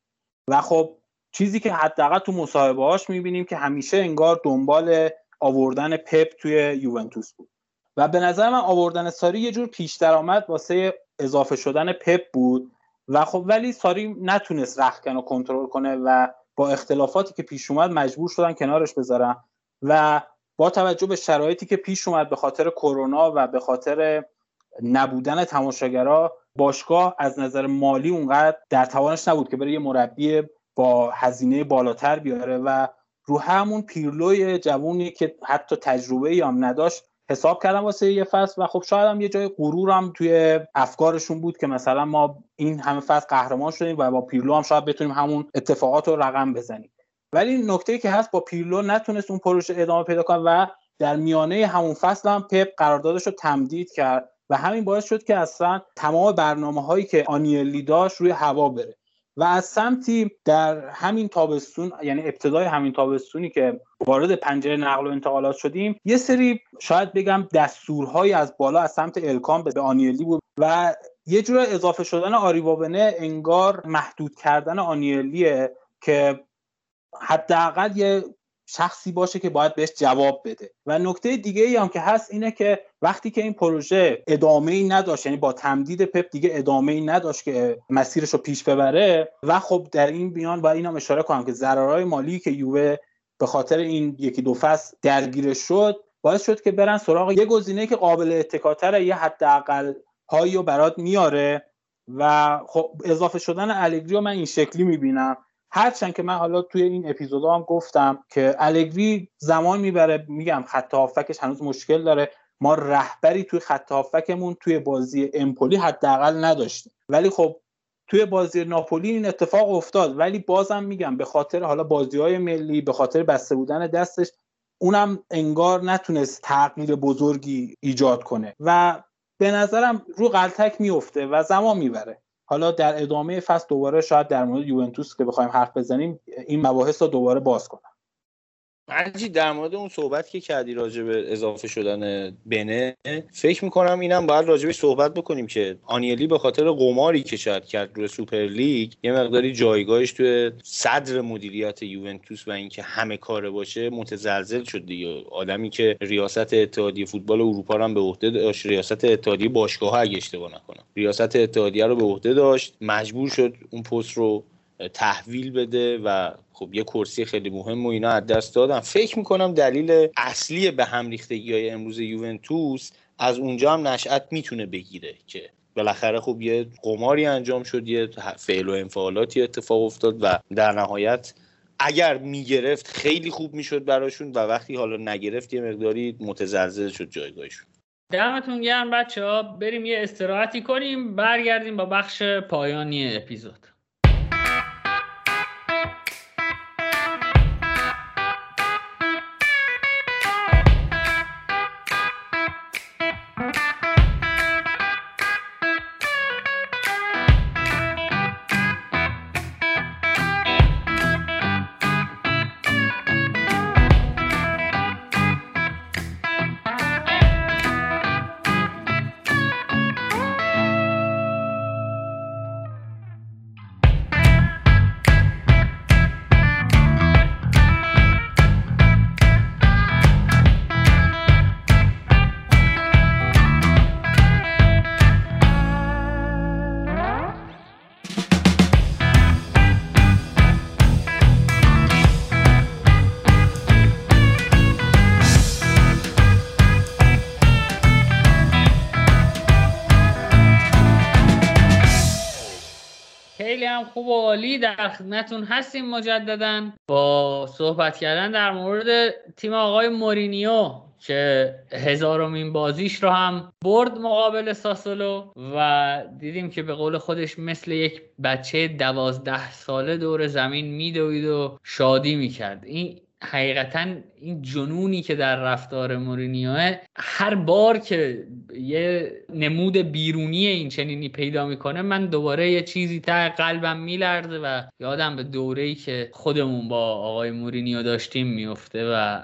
Speaker 4: و خب چیزی که حداقل تو مصاحبه هاش می‌بینیم که همیشه انگار دنبال آوردن پپ توی یوونتوس بود. و به نظر من آوردن ساری یه جور پیش درآمد واسه اضافه شدن پپ بود. و خب ولی ساری نتونست رخکن رو کنترل کنه و با اختلافاتی که پیش اومد مجبور شدن کنارش بذارن و با توجه به شرایطی که پیش اومد به خاطر کرونا و به خاطر نبودن تماشاگرها باشگاه از نظر مالی اونقدر در توانش نبود که بره یه مربی با هزینه بالاتر بیاره و رو همون پیرلوی جوونی که حتی تجربه هم نداشت حساب کردم واسه یه فصل و خب شاید هم یه جای غرورم توی افکارشون بود که مثلا ما این همه فصل قهرمان شدیم و با پیرلو هم شاید بتونیم همون اتفاقات رو رقم بزنیم. ولی نکته که هست با پیرلو نتونست اون پروژه ادامه پیدا کنه و در میانه همون فصل هم پپ قراردادش رو تمدید کرد و همین باعث شد که اصلا تمام برنامه هایی که آنیلی داشت روی هوا بره. و از سمتی در همین تابستون یعنی ابتدای همین تابستونی که وارد پنجره نقل و انتقالات شدیم یه سری شاید بگم دستورهایی از بالا از سمت الکام به آنیلی بود و یه جور اضافه شدن آریوابنه انگار محدود کردن آنیلیه که حداقل یه شخصی باشه که باید بهش جواب بده. و نکته دیگه ای هم که هست اینه که وقتی که این پروژه ادامه ای نداشت یعنی با تمدید پپ دیگه ادامه ای نداشت که مسیرش رو پیش ببره و خب در این بیان باید اینم اشاره کنم که ضررهای مالی که یووه به خاطر این یکی دو فصل درگیر شد باعث شد که برن سراغ یه گزینه که قابل اتکاتر یه حداقل هایی رو برات میاره. و خب اضافه شدن الگری من این شکلی می‌بینم. هرچند که من حالا توی این اپیزودا هم گفتم که الگری زمان می‌بره میگم خط هافکش هنوز مشکل داره. ما رهبری توی خط هافکمون توی بازی امپولی حداقل نداشتیم. ولی خب توی بازی ناپولی این اتفاق افتاد. ولی بازم میگم به خاطر حالا بازی های ملی به خاطر بسته بودن دستش اونم انگار نتونست تغییر بزرگی ایجاد کنه. و به نظرم رو قلتک میفته و زمان می‌بره. حالا در ادامه فصل دوباره شاید در مورد یوونتوس که بخوایم حرف بزنیم این مباحث رو دوباره باز کنم.
Speaker 3: هرچی در مورد اون صحبت که کردی راجع به اضافه شدن بنه فکر می‌کنم اینم باید راجبش صحبت بکنیم که آنیلی به خاطر قماری که شاید کرد روی سوپر لیگ یه مقداری جایگاهش توی صدر مدیریت یوونتوس و اینکه همه کاره باشه متزلزل شد دیگه. آدمی که ریاست اتحادیه فوتبال اروپا رو هم به عهده داشت ریاست اتحادیه باشگاه اگه اشتباه نکنم. ریاست اتحادیه رو به عهده داشت مجبور شد اون پست رو تحویل بده و خب یه کرسی خیلی مهم و اینا از دست دادن. فکر می‌کنم دلیل اصلی به هم ریختگی های امروز یوونتوس از اونجا هم نشأت می‌تونه بگیره که بالاخره خب یه قماری انجام شد یه فعل و انفعالاتی اتفاق افتاد و در نهایت اگر می‌گرفت خیلی خوب می‌شد براشون و وقتی حالا نگرفت یه مقداری متزلزل شد جایگاهشون.
Speaker 1: دمتون گرم بچه ها بریم یه استراحتی کنیم برگردیم با بخش پایانی اپیزود. عالی در خدمتتون هستیم مجددا. با صحبت کردن در مورد تیم آقای مورینیو که هزارمین بازیش رو هم برد مقابل ساسولو و دیدیم که به قول خودش مثل یک بچه دوازده ساله دور زمین میدوید و شادی می‌کرد. این حقیقتا این جنونی که در رفتار مورینیو هر بار که یه نمود بیرونی این چنینی پیدا می‌کنه من دوباره یه چیزی تا قلبم میلرزه و یادم به دوره‌ای که خودمون با آقای مورینیو داشتیم میفته و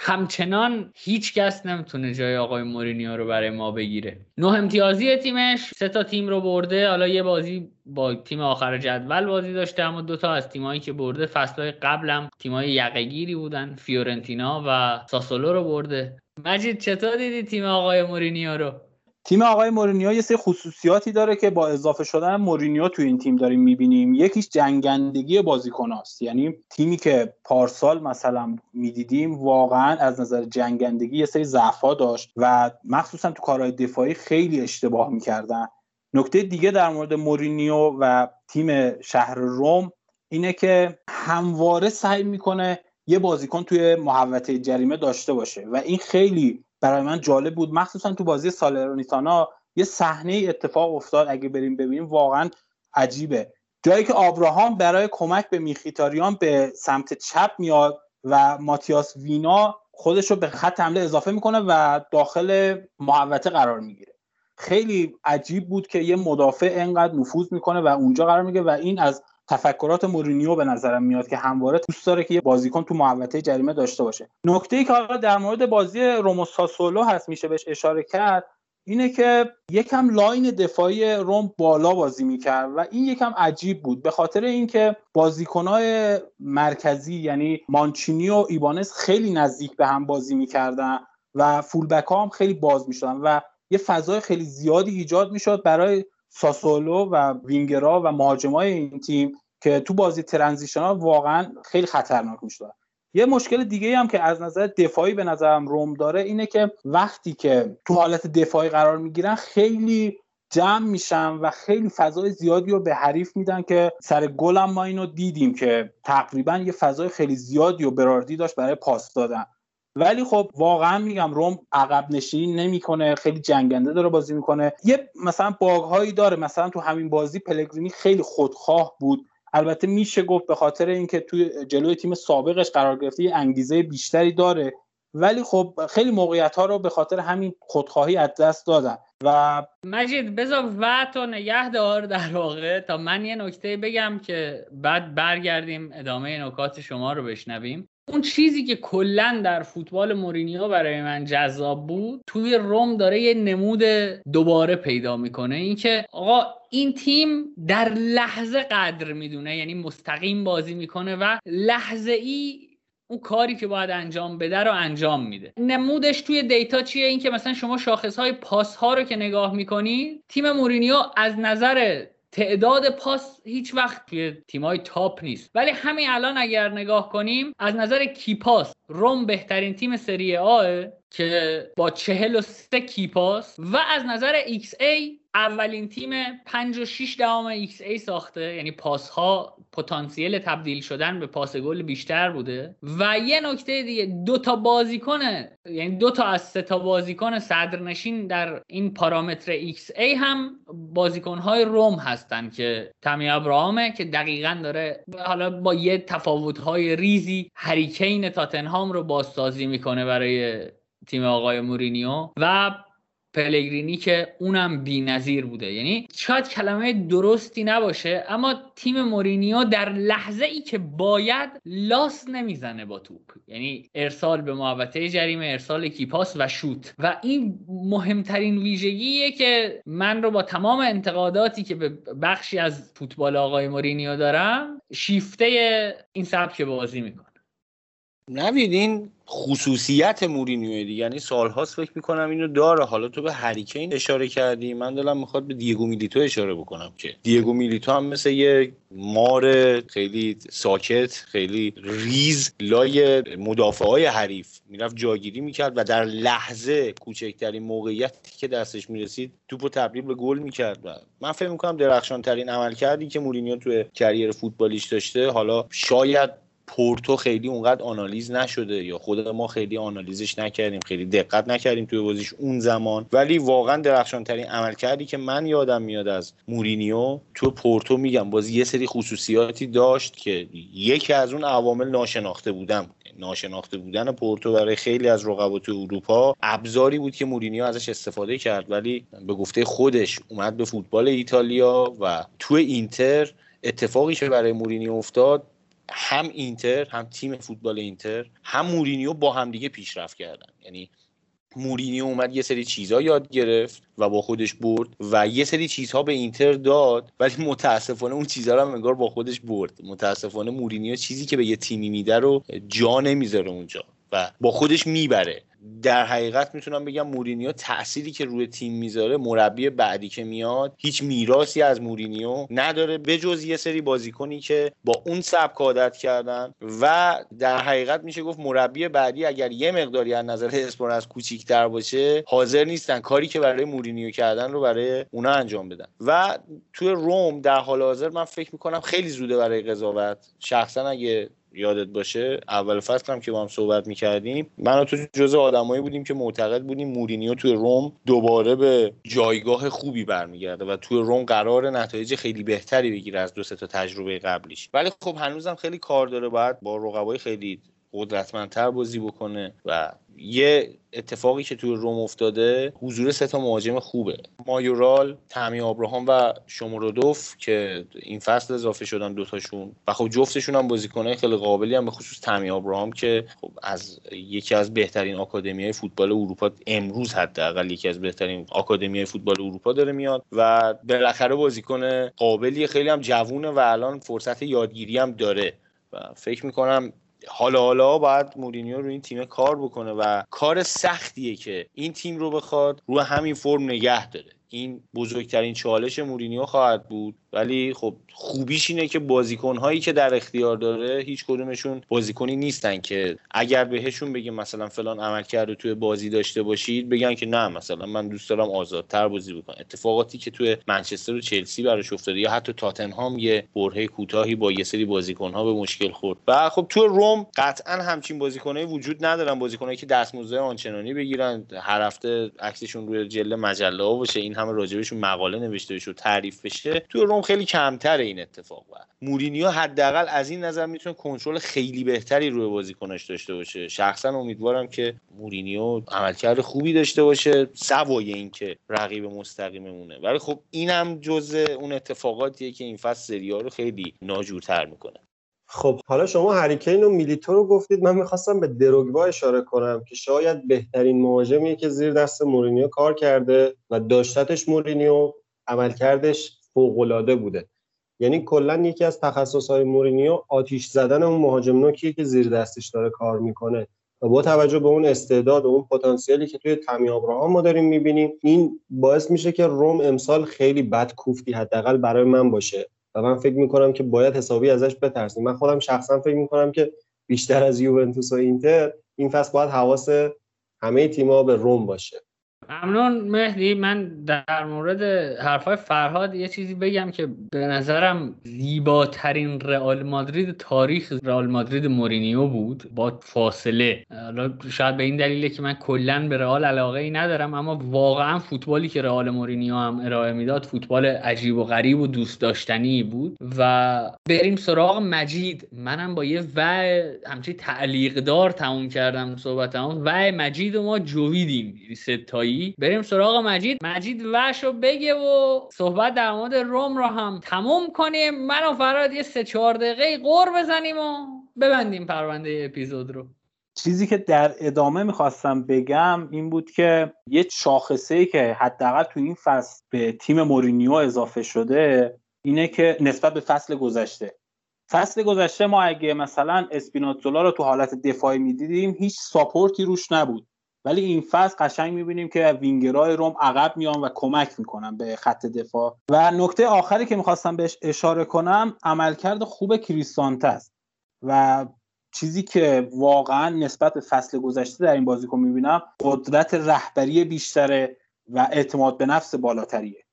Speaker 1: همچنان هیچ کس نمی‌تونه جای آقای مورینیو رو برای ما بگیره. نه امتیازی تیمش سه تا تیم رو برده. حالا یه بازی با تیم آخر جدول بازی داشته اما دوتا از تیمایی که برده فصلهای قبلم تیمای یقه‌گیری بودن فیورنتینا و ساسولو رو برده. مجید چطور دیدی تیم آقای مورینیو رو؟
Speaker 4: تیم آقای مورینیو یه سری خصوصیاتی داره که با اضافه شدن مورینیو تو این تیم داریم می‌بینیم. یکیش جنگندگی بازیکناست. یعنی تیمی که پارسال مثلا می‌دیدیم واقعا از نظر جنگندگی یه سری ضعفا داشت و مخصوصا تو کارهای دفاعی خیلی اشتباه می‌کردن. نکته دیگه در مورد مورینیو و تیم شهر روم اینه که همواره سعی می‌کنه یه بازیکن توی محوطه جریمه داشته باشه و این خیلی برای من جالب بود. مخصوصا تو بازی سالرونیتانا یه صحنه اتفاق افتاد اگه بریم ببینیم. واقعا عجیبه. جایی که آبراهام برای کمک به میخیتاریان به سمت چپ میاد و ماتیاس وینا خودش رو به خط حمله اضافه می‌کنه و داخل محوطه قرار می‌گیره. خیلی عجیب بود که یه مدافع انقدر نفوذ می‌کنه و اونجا قرار می‌گیره و این از تفکرات مورینیو به نظرم میاد که همواره دوست داره که یه بازیکن تو محوطه جریمه داشته باشه. نکته ای که حالا در مورد بازی روم و ساسولو هست میشه بهش اشاره کرد اینه که یکم line دفاعی روم بالا بازی می‌کرد و این یکم عجیب بود. به خاطر اینکه بازیکنهای مرکزی یعنی مانچینی و ایبانیز خیلی نزدیک به هم بازی می‌کردن و فولبک ها هم خیلی باز می‌شدن و یه فضای خیلی زیادی ایجاد می‌شد برای ساسولو و وینگرا و مهاجمای این تیم که تو بازی ترنزیشن ها واقعا خیلی خطرناک می‌شد. یه مشکل دیگه هم که از نظر دفاعی به نظرم روم داره اینه که وقتی که تو حالت دفاعی قرار می‌گیرن خیلی جمع میشن و خیلی فضای زیادی رو به حریف میدن که سر گلم ما اینو دیدیم که تقریبا یه فضای خیلی زیادی و براردی داشت برای پاس دادن. ولی خب واقعا میگم روم عقب نشینی نمی‌کنه خیلی جنگنده داره بازی می‌کنه. یه مثلا باگ هایی داره. مثلا تو همین بازی پلگرینی خیلی خودخواه بود. البته میشه گفت به خاطر اینکه توی جلوی تیم سابقش قرار گرفته یه انگیزه بیشتری داره. ولی خب خیلی موقعیت ها رو به خاطر همین خودخواهی از دست دادن. و
Speaker 1: مجید بذار و نگه دار در واقع. تا من یه نکته بگم که بعد برگردیم ادامه نکات شما رو بشنویم. اون چیزی که کلا در فوتبال مورینیو برای من جذاب بود توی روم داره یه نمود دوباره پیدا می‌کنه. اینکه آقا این تیم در لحظه قدر می‌دونه یعنی مستقیم بازی می‌کنه و لحظه ای اون کاری که باید انجام بده رو انجام میده. نمودش توی دیتا چیه؟ این که مثلا شما شاخص های پاس ها رو که نگاه می‌کنی تیم مورینیو از نظر تعداد پاس هیچ وقت توی تیمای تاپ نیست. ولی همین الان اگر نگاه کنیم از نظر کی پاس روم بهترین تیم سری آ که با چهل و سه key pass و از نظر ای اولین تیم 5 و 6 دهم xA ساخته. یعنی پاس ها پتانسیل تبدیل شدن به پاس گل بیشتر بوده. و یه نکته دیگه دو تا بازیکن یعنی دو تا از سه تا بازیکن صدرنشین در این پارامتر xA هم بازیکن های روم هستن که تامی ابراهامه که دقیقا داره حالا با یه تفاوت های ریزی هریکین تاتنهام رو بازسازی می‌کنه برای تیم آقای مورینیو و پلگرینی که اونم نظیر بوده. یعنی شاید کلمه درستی نباشه اما تیم مورینیو در لحظه ای که باید لاس نمی‌زنه با توپ. یعنی ارسال به محوطه جریمه ارسال کیپاس و شوت. و این مهمترین ویژگیه که من رو با تمام انتقاداتی که به بخشی از فوتبال آقای مورینیو دارم شیفته این سبک بازی می‌کنه.
Speaker 3: نوید این خصوصیت مورینیو دیگه. یعنی سالهاست فکر می‌کنم اینو داره. حالا تو به هریکین اشاره کردی. من دلم می‌خواد به دیگو میلیتو اشاره بکنم که دیگو میلیتو هم مثل یه مار خیلی ساکت خیلی ریز لای مدافع های حریف می‌رفت جاگیری می‌کرد و در لحظه کوچکترین موقعیتی که دستش می‌رسید توپو تبدیل به گل می‌کرد. و من فکر می‌کنم درخشان ترین عملکردی که مورینیو توی career فوتبالیش داشته حالا شاید پورتو خیلی اونقدر آنالیز نشده یا خود ما خیلی آنالیزش نکردیم خیلی دقت نکردیم توی بازیش اون زمان. ولی واقعا درخشان ترین عملکردی که من یادم میاد از مورینیو تو پورتو میگم بازی یه سری خصوصیاتی داشت که یکی از اون عوامل ناشناخته بودن. ناشناخته بودن پورتو برای خیلی از رقبا تو اروپا ابزاری بود که مورینیو ازش استفاده کرد. ولی به گفته خودش اومد به فوتبال ایتالیا و تو اینتر اتفاقی که برای مورینیو افتاد هم اینتر هم تیم فوتبال اینتر هم مورینیو با همدیگه پیشرفت کردن. یعنی مورینیو اومد یه سری چیزها یاد گرفت و با خودش برد و یه سری چیزها به اینتر داد ولی متاسفانه اون چیزها رو هم انگار با خودش برد. متاسفانه مورینیو چیزی که به یه تیمی میده رو جا نمی‌ذاره اونجا. و با خودش می‌بره. در حقیقت می‌تونم بگم مورینیو تأثیری که روی تیم می‌ذاره مربی بعدی که میاد هیچ میراثی از مورینیو نداره بجز یه سری بازیکنی که با اون سبک عادت کردن و در حقیقت میشه گفت مربی بعدی اگر یه مقداری از نظر experience کوچیکتر باشه حاضر نیستن کاری که برای مورینیو کردن رو برای اونا انجام بدن. و توی روم در حال حاضر من فکر می‌کنم خیلی زوده برای قضاوت. شخصا اگه یادت باشه اول فصل هم که با هم صحبت می‌کردیم من و تو جزء آدمایی بودیم که معتقد بودیم مورینیو توی روم دوباره به جایگاه خوبی برمیگرده و توی روم قرار نتایج خیلی بهتری بگیره از دو تا تجربه قبلیش. ولی خب هنوزم خیلی کار داره باید با رقبای خیلی قدرتمندتر بازی بکنه و یه اتفاقی که توی روم افتاده حضور سه تا مهاجم خوبه. مایورال تامی آبراهام و شومورودوف که این فصل اضافه شدن دوتاشون و خب جفتشون هم بازیکنهای خیلی قابلی هم به خصوص تامی آبراهام که خب از یکی از بهترین آکادمی های فوتبال اروپا امروز حداقل یکی از بهترین آکادمی های فوتبال اروپا داره میاد و بالاخره بازیکن قابلی خیلی هم جوونه و الان فرصت یادگیری هم داره. و فکر می‌کنم حالا حالا باید مورینیو رو این تیم کار بکنه و کار سختیه که این تیم رو بخواد رو همین فرم نگه داره. این بزرگترین چالش مورینیو خواهد بود. ولی خب خوبیش اینه که بازیکنهایی که در اختیار داره هیچ کدومشون بازیکنی نیستن که اگر بهشون بگه مثلا فلان عمل کرده توی بازی داشته باشید بگن که نه مثلا من دوست دارم آزادتر بازی بکنم. اتفاقاتی که توی منچستر و چلسی براش افتاده یا حتی تاتنهام یه برهه کوتاهی با یه سری بازیکنها به مشکل خورد. و خب توی روم قطعا همچین بازیکنایی وجود ندارن بازیکنایی که دستمزد آنچنانی بگیرن. هر هفته عکسشون روی جلد مجله ها باشه این همه راجع‌بهشون مقاله نوشته بشه و تعریف بشه. توی خیلی کمتر این اتفاق و مورینیو حداقل از این نظر می‌تونه کنترل خیلی بهتری روی بازیکناش داشته باشه. شخصا امیدوارم که مورینیو عملکرد خوبی داشته باشه سوای اینکه رقیب مستقیممونه. ولی خب اینم جزء اون اتفاقاتیه که این فصل سری رو خیلی ناجورتر می‌کنه.
Speaker 2: خب حالا شما هریکین و میلیتو رو گفتید. من می‌خواستم به دروگبا اشاره کنم که شاید بهترین مهاجمیه که زیر دست مورینیو کار کرده و داشتتش مورینیو عملکردش فوقالعاده بوده. یعنی کلا یکی از تخصصهای مورینیو آتیش زدن اون مهاجم نوکیه که زیر دستش داره کار می‌کنه. و با توجه به اون استعداد و اون پتانسیلی که توی تامی آبراهام ما داریم می‌بینیم این باعث میشه که روم امسال خیلی بد کوفتی حداقل برای من باشه. و من فکر می‌کنم که باید حسابی ازش بترسیم. من خودم شخصا فکر می‌کنم که بیشتر از یوونتوس و اینتر این فصل باید حواس همه تیم‌ها به روم باشه.
Speaker 1: ممنون مهدی. من در مورد حرفای فرهاد یه چیزی بگم که به نظرم زیباترین رئال مادرید تاریخ رئال مادرید مورینیو بود با فاصله. شاید به این دلیله که من کلا به رئال علاقه ای ندارم اما واقعا فوتبالی که رئال مورینیو هم ارائه می‌داد فوتبال عجیب و غریب و دوست داشتنی بود. و بریم سراغ مجید. منم با یه و همچین تعلیق دار تموم کردم صحبتم و مجید و ما جویدیم ستایی بریم سراغ مجید. مجید وش بگه و صحبت در مورد روم رو هم تموم کنیم. من و فراد یه سه چهار دقیقه قور بزنیم و ببندیم پرونده اپیزود رو.
Speaker 4: چیزی که در ادامه می‌خواستم بگم این بود که یه شاخصه ای که حداقل تو این فصل به تیم مورینیو اضافه شده اینه که نسبت به فصل گذشته. فصل گذشته ما اگه مثلا اسپیناتزولا رو تو حالت دفاعی می‌دیدیم هیچ ساپورتی روش نبود. ولی این فصل قشنگ می‌بینیم که وینگرای روم عقب میان و کمک می‌کنن به خط دفاع. و نکته آخری که می‌خواستم بهش اشاره کنم عملکرد خوب کریستانته است. و چیزی که واقعا نسبت به فصل گذشته در این بازیکن می‌بینم قدرت رهبری بیشتره و اعتماد به نفس بالاتریه.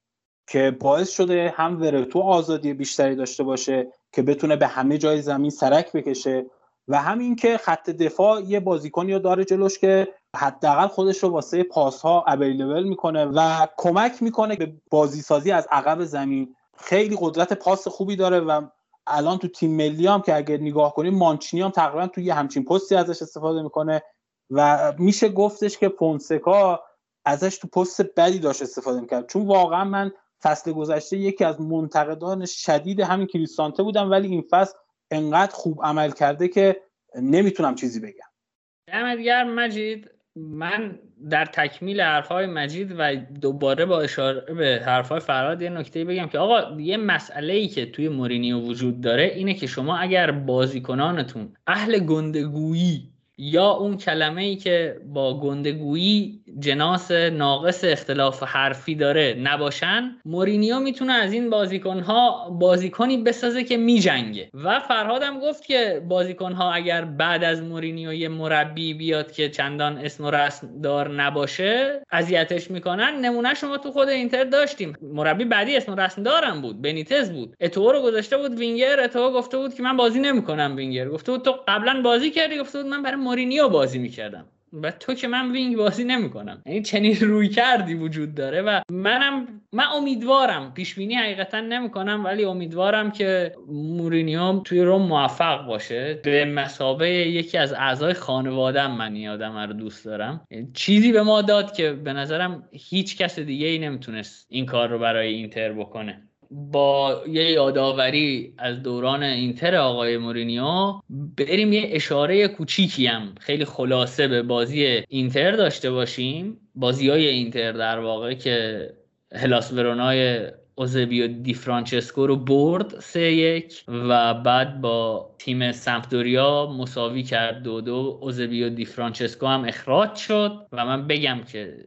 Speaker 4: که باعث شده هم ورتو آزادی بیشتری داشته باشه که بتونه به همه جای زمین سرک بکشه و همین که خط دفاع یه بازیکنی رو داره جلوش که حداقل خودش رو واسه پاس ها اویلیبل می‌کنه و کمک می‌کنه به بازی سازی از عقب زمین خیلی قدرت پاس خوبی داره و الان تو تیم ملی هم که اگر نگاه کنیم مانچینی هم تقریبا توی همچین پستی ازش استفاده می‌کنه و میشه گفتش که پونسکا ازش تو پست بدی داشت استفاده می‌کرد. چون واقعا من فصل گذشته یکی از منتقدان شدید همین کریستانته بودم ولی این فصل انقدر خوب عمل کرده که نمی‌تونم چیزی بگم.
Speaker 1: گرم مجید. من در تکمیل حرفهای مجید و دوباره با اشاره به حرفهای فراد یه نکته بگم که آقا یه مسئله ای که توی مورینیو وجود داره اینه که شما اگر بازیکنانتون اهل گندگویی یا اون کلمه ای که با گندگویی جناس ناقص اختلاف حرفی داره نباشن مورینیو می‌تونه از این بازیکنها بازیکنی بسازه که میجنگه. و فرهادم گفت که بازیکنها اگر بعد از مورینیو یه مربی بیاد که چندان اسم و رسم دار نباشه اذیتش می‌کنن. نمونه شما تو خود اینتر داشتیم. مربی بعدی اسم و رسم دارم بود. بنیتز بود. اتو رو گذاشته بود وینگر. اتو گفته بود که من بازی نمی‌کنم وینگر. گفته بود تو قبلا بازی کردی. گفته بود من برای مورینیو بازی می‌کردم و تو که من wing بازی نمی‌کنم. یعنی چنین رویکردی وجود داره و منم من امیدوارم. پیش بینی حقیقتا نمی‌کنم ولی امیدوارم که مورینیو توی روم موفق باشه. به مسابه یکی از اعضای خانوادم من یادم رو دوست دارم. چیزی به ما داد که به نظرم هیچ کس دیگه ای نمی‌تونست این کار رو برای اینتر بکنه. با یه یادآوری از دوران اینتر آقای مورینیو بریم یه اشاره کوچیکی هم خیلی خلاصه به بازی اینتر داشته باشیم. بازی های اینتر در واقع که هلاس ورونای اوزبیو دی فرانچسکو رو برد سه یک و بعد با تیم سمپدوریا مساوی کرد دو دو. اوزبیو دی فرانچسکو هم اخراج شد و من بگم که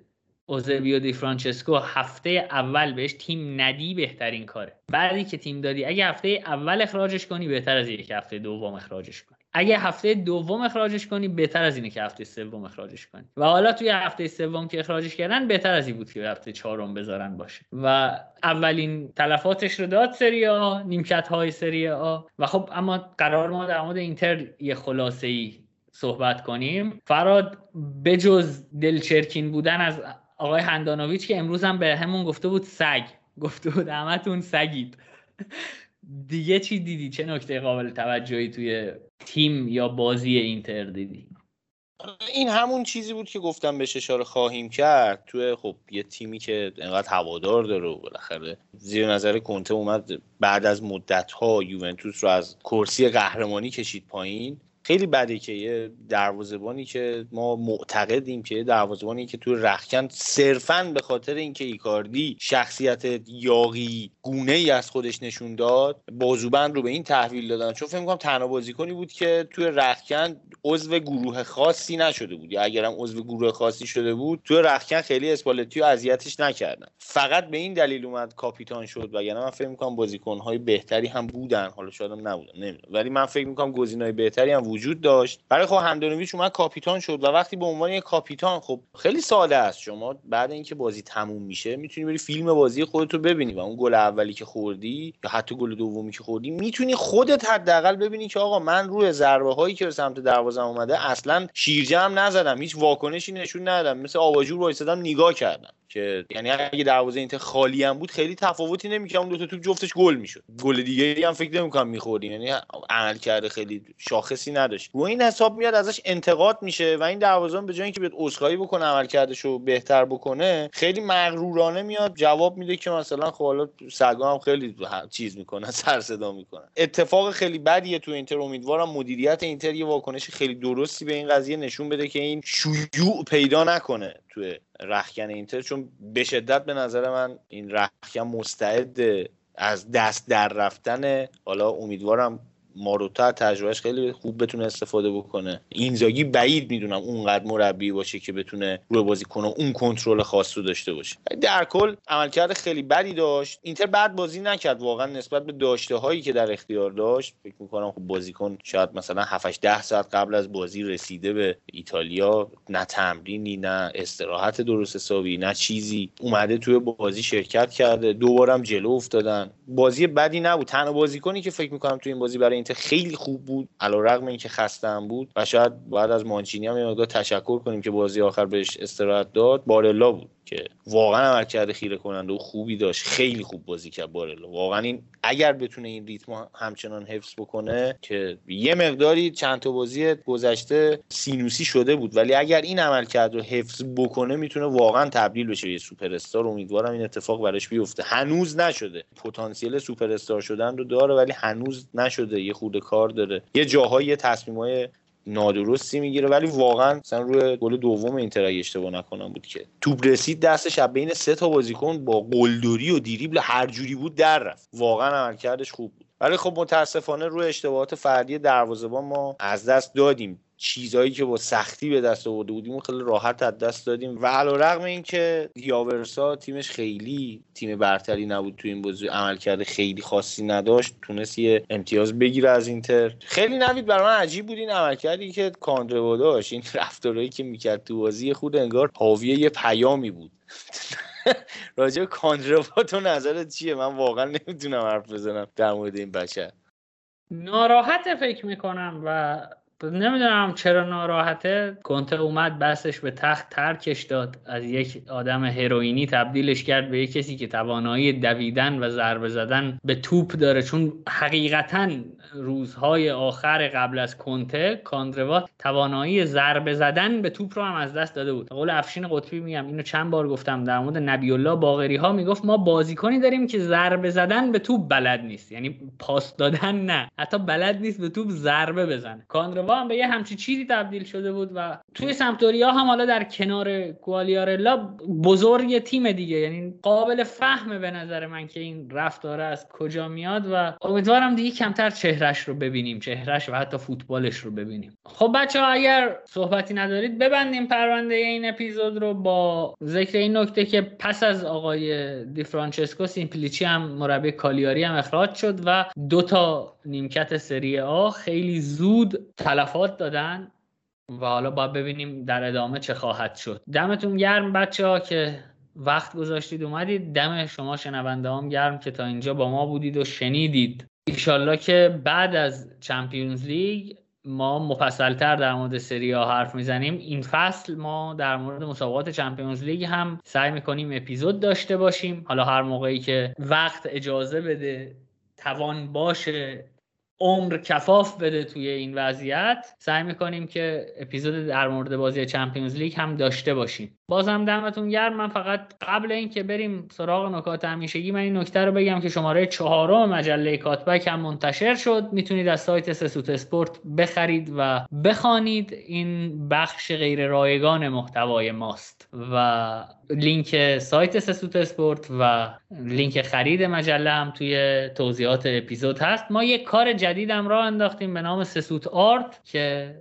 Speaker 1: اوزبیو دی فرانچسکو هفته اول بهش تیم ندی بهترین کاره. بعدی که تیم دادی اگه هفته اول اخراجش کنی بهتر از اینه که هفته دوم اخراجش کنی. اگه هفته دوم اخراجش کنی بهتر از اینه که هفته سوم اخراجش کنی. و حالا توی هفته سوم که اخراجش کردن بهتر از این بود که هفته چهارم بذارن باشه. و اولین تلفاتش رو داد سری آ نیمکت های سری آ. و خب اما قرار ما در مورد اینتر یه خلاصه ای صحبت کنیم. فراد بجز دلچرکین بودن از آقای هندانویچ که امروز هم به همون گفته بود سگ. گفته بود همتون سگید. دیگه چی دیدی؟ چه نکته قابل توجهی توی تیم یا بازی اینتر دیدی؟
Speaker 3: این همون چیزی بود که گفتم بهش اشاره خواهیم کرد. توی خب یه تیمی که انقدر هوادار داره و بالاخره زیر نظر کنته اومد بعد از مدت ها یوونتوس رو از کرسی قهرمانی کشید پایین. خیلی بده که یه دروازبانی که ما معتقدیم که دروازبانی که توی رخکن صرفا به خاطر اینکه ایکاردی شخصیت یاقی گونه ای از خودش نشون داد بازوبند رو به این تحویل دادن. چون فکر می‌کنم تنها بازیکنی بود که توی رخکن عضو گروه خاصی نشده بود. یا اگرم عضو گروه خاصی شده بود توی رخکن خیلی اسپالتی و اذیتش نکردن. فقط به این دلیل اومد کاپیتان شد. وگرنه من فکر می‌کنم بازیکن‌های بهتری هم بودن. حالا شاید هم نبودن. نمی‌دونم. ولی من فکر می‌کنم گزینه‌های بهتری هم وجود داشت. برای خب هندانویچ اومد کاپیتان شد و وقتی به عنوان یک کاپیتان خب خیلی ساده است. شما بعد اینکه بازی تموم میشه می‌تونی بری فیلم بازی خودتو ببینی و اون گل اولی که خوردی یا حتی گل دومی که خوردی می‌تونی خودت حداقل ببینی که آقا من روی ضربه هایی که به سمت دروازه اومده اصلا شیرجم نزدم. هیچ واکنشی نشون ندادم. مثل آواجور وایسادم نگاه کردم که یعنی اگه دروازه اینتر خالی هم بود خیلی تفاوتی نمی‌کنه اون دو تا توپ جفتش گل می‌شد. گل دیگه هم فکر نمی‌کنم میخوردیم. یعنی عمل کرده خیلی شاخصی نداشت. و این حساب میاد ازش انتقاد میشه و این دروازه به جای اینکه بیاد عذرخواهی بکنه عمل کردش رو بهتر بکنه خیلی مغرورانه میاد جواب میده که مثلا خب حالا سگا هم خیلی چیز می‌کنن سر صدا می‌کنن اتفاق خیلی بدیه تو اینتر امیدوارم مدیریت اینتر یه واکنش خیلی درستی به این قضیه نشون بده که این شیوع پیدا نکنه تو رخکن اینتر چون به شدت به نظر من این رخکن مستعد از دست در رفتن حالا امیدوارم ماروتا تجربهش خیلی خوب بتونه استفاده بکنه. اینزاگی بعید می‌دونم اونقدر مربی باشه که بتونه روی بازی کنه اون کنترل خاص رو داشته باشه. در کل عملکرد خیلی بدی داشت. اینتر بعد بازی نکرد واقعا نسبت به داشته هایی که در اختیار داشت. فکر می‌کنم خب بازیکن شاید مثلا 7 ده ساعت قبل از بازی رسیده به ایتالیا. نه تمرینی نه استراحت درست حسابی نه چیزی. اومده توی بازی شرکت کرده. دوبارم جلو افتادن. بازی بدی نبود. تنها بازیکنی که فکر می‌کنم توی این بازی برای خیلی خوب بود علیرغم اینکه خستم بود و شاید بعد از مانچینی هم یه تشکر کنیم که بازی آخر بهش استراحت داد. بارلا بود. که واقعا عملکرد خیره کننده و خوبی داشت. خیلی خوب بازی کرد بارلا. واقعا این اگر بتونه این ریتم همچنان حفظ بکنه که یه مقداری چند تا بازی گذشته سینوسی شده بود. ولی اگر این عملکرد رو حفظ بکنه می‌تونه واقعا تبدیل بشه یه سوپر استار امیدوارم این اتفاق براش بیفته. هنوز نشده. پتانسیل سوپر استار شدن رو داره ولی هنوز نشده. یه خورده کار داره. یه جاهای تصمیمای نادرستی می‌گیره ولی واقعا مثلا روی گل دوم اینتر اگه اشتباه نکنم بود که. توپ رسید دستش از بین سه تا بازیکن با قلدری و دیریبل هر جوری بود در رفت. واقعا عملکردش خوب بود. ولی خب متاسفانه روی اشتباهات فردی دروازه‌بان ما از دست دادیم. چیزهایی که با سختی به دست آورده بودیم و خیلی راحت از دست دادیم. و علا رقم این که دیاورسا تیمش خیلی تیم برتری نبود تو این بازی عمل کرده خیلی خاصی نداشت تونست یه امتیاز بگیره از اینتر. خیلی نوید برای من عجیب بود این عمل کردی که کاندروا داشت. این رفتارهایی که می‌کرد تو بازی خود انگار حاوی یه پیامی بود. راجع کاندروا تو نظرت چیه؟ من واقعا نمی‌تونم حرف بزنم در مورد این بچه.
Speaker 1: ناراحت فکر می‌کنم و نمی‌دونم چرا ناراحته. کنته اومد بسش به تخت ترکش داد. از یک آدم هروئینی تبدیلش کرد به یک کسی که توانایی دویدن و ضربه زدن به توپ داره. چون حقیقتا روزهای آخر قبل از کنته کاندروا توانایی ضربه زدن به توپ رو هم از دست داده بود. قول افشین قطبی میگم اینو چند بار گفتم در مورد نبی الله باقری ها می‌گفت ما بازیکنی داریم که ضربه زدن به توپ بلد نیست. یعنی پاس دادن نه. حتی بلد نیست به توپ ضربه بزنه. کاندروا هم به یه همچی چیزی تبدیل شده بود و توی سمتوریا هم حالا در کنار گوالیارلا بزرگ تیم دیگه. یعنی قابل فهمه به نظر من که این رفتاره از کجا میاد و امیدوارم دیگه کمتر چهرش رو ببینیم چهرش و حتی فوتبالش رو ببینیم. خب بچه ها اگر صحبتی ندارید ببندیم پرونده این اپیزود رو با ذکر این نکته که پس از آقای دی فرانچسکو سیمپلیچی هم مربی کالیاری هم اخراج شد و دو تا نیمکت سری آ خیلی زود تلفات دادن و حالا باید ببینیم در ادامه چه خواهد شد. دمتون گرم بچه ها که وقت گذاشتید اومدید. دم شما شنونده هم گرم که تا اینجا با ما بودید و شنیدید. ایشالله که بعد از چمپیونز لیگ ما مفصلتر در مورد سری ها حرف می‌زنیم. این فصل ما در مورد مسابقات چمپیونز لیگ هم سعی می‌کنیم اپیزود داشته باشیم. حالا هر موقعی که وقت اجازه بده توان باشه عمر کفاف بده توی این وضعیت سعی می‌کنیم که اپیزود در مورد بازی Champions League هم داشته باشیم. بازم دمتون گرم. من فقط قبل اینکه بریم سراغ نکات همیشگی من این نکته رو بگم که شماره چهارم مجله Cutback هم منتشر شد. می‌تونید از سایت سسوت اسپورت بخرید و بخوانید. این بخش غیر رایگان محتوای ماست و لینک سایت سسوت اسپورت و لینک خرید مجله هم توی توضیحات اپیزود هست. ما یک کار جدیدم راه انداختیم به نام سسوت آرت که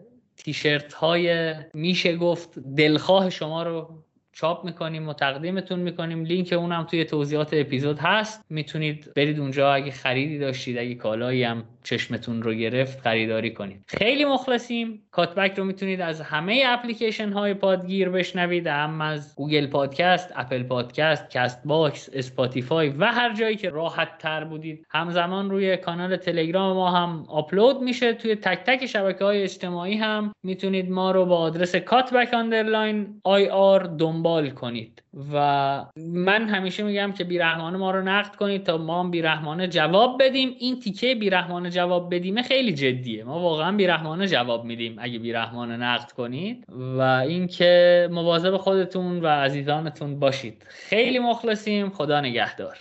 Speaker 1: تیشرت های میشه گفت دلخواه شما رو چاپ می‌کنیم و تقدیمتون می‌کنیم. لینک اونم توی توضیحات اپیزود هست. می‌تونید برید اونجا. اگه خریدی داشتید اگه کالایی هم چشمتون رو گرفت خریداری کنید. خیلی مخلصیم. Cutback رو می‌تونید از همه اپلیکیشن های پادگیر بشنوید. هم از Google Podcast Apple Podcast Castbox Spotify و هر جایی که راحت تر بودید. همزمان روی کانال تلگرام ما هم آپلود میشه. توی تک تک شبکه های اجتماعی هم می‌تونید ما رو با آدرس Cutback underline IR دنبال کنید. و من همیشه میگم که بیرحمانه ما رو نقد کنید تا ما هم بیرحمانه جواب بدیم. این تیکه بیرحمانه جواب بدیم خیلی جدیه. ما واقعا بیرحمانه جواب میدیم اگه بیرحمانه نقد کنید. و اینکه مواظب خودتون و عزیزانتون باشید. خیلی مخلصیم. خدا نگهدار.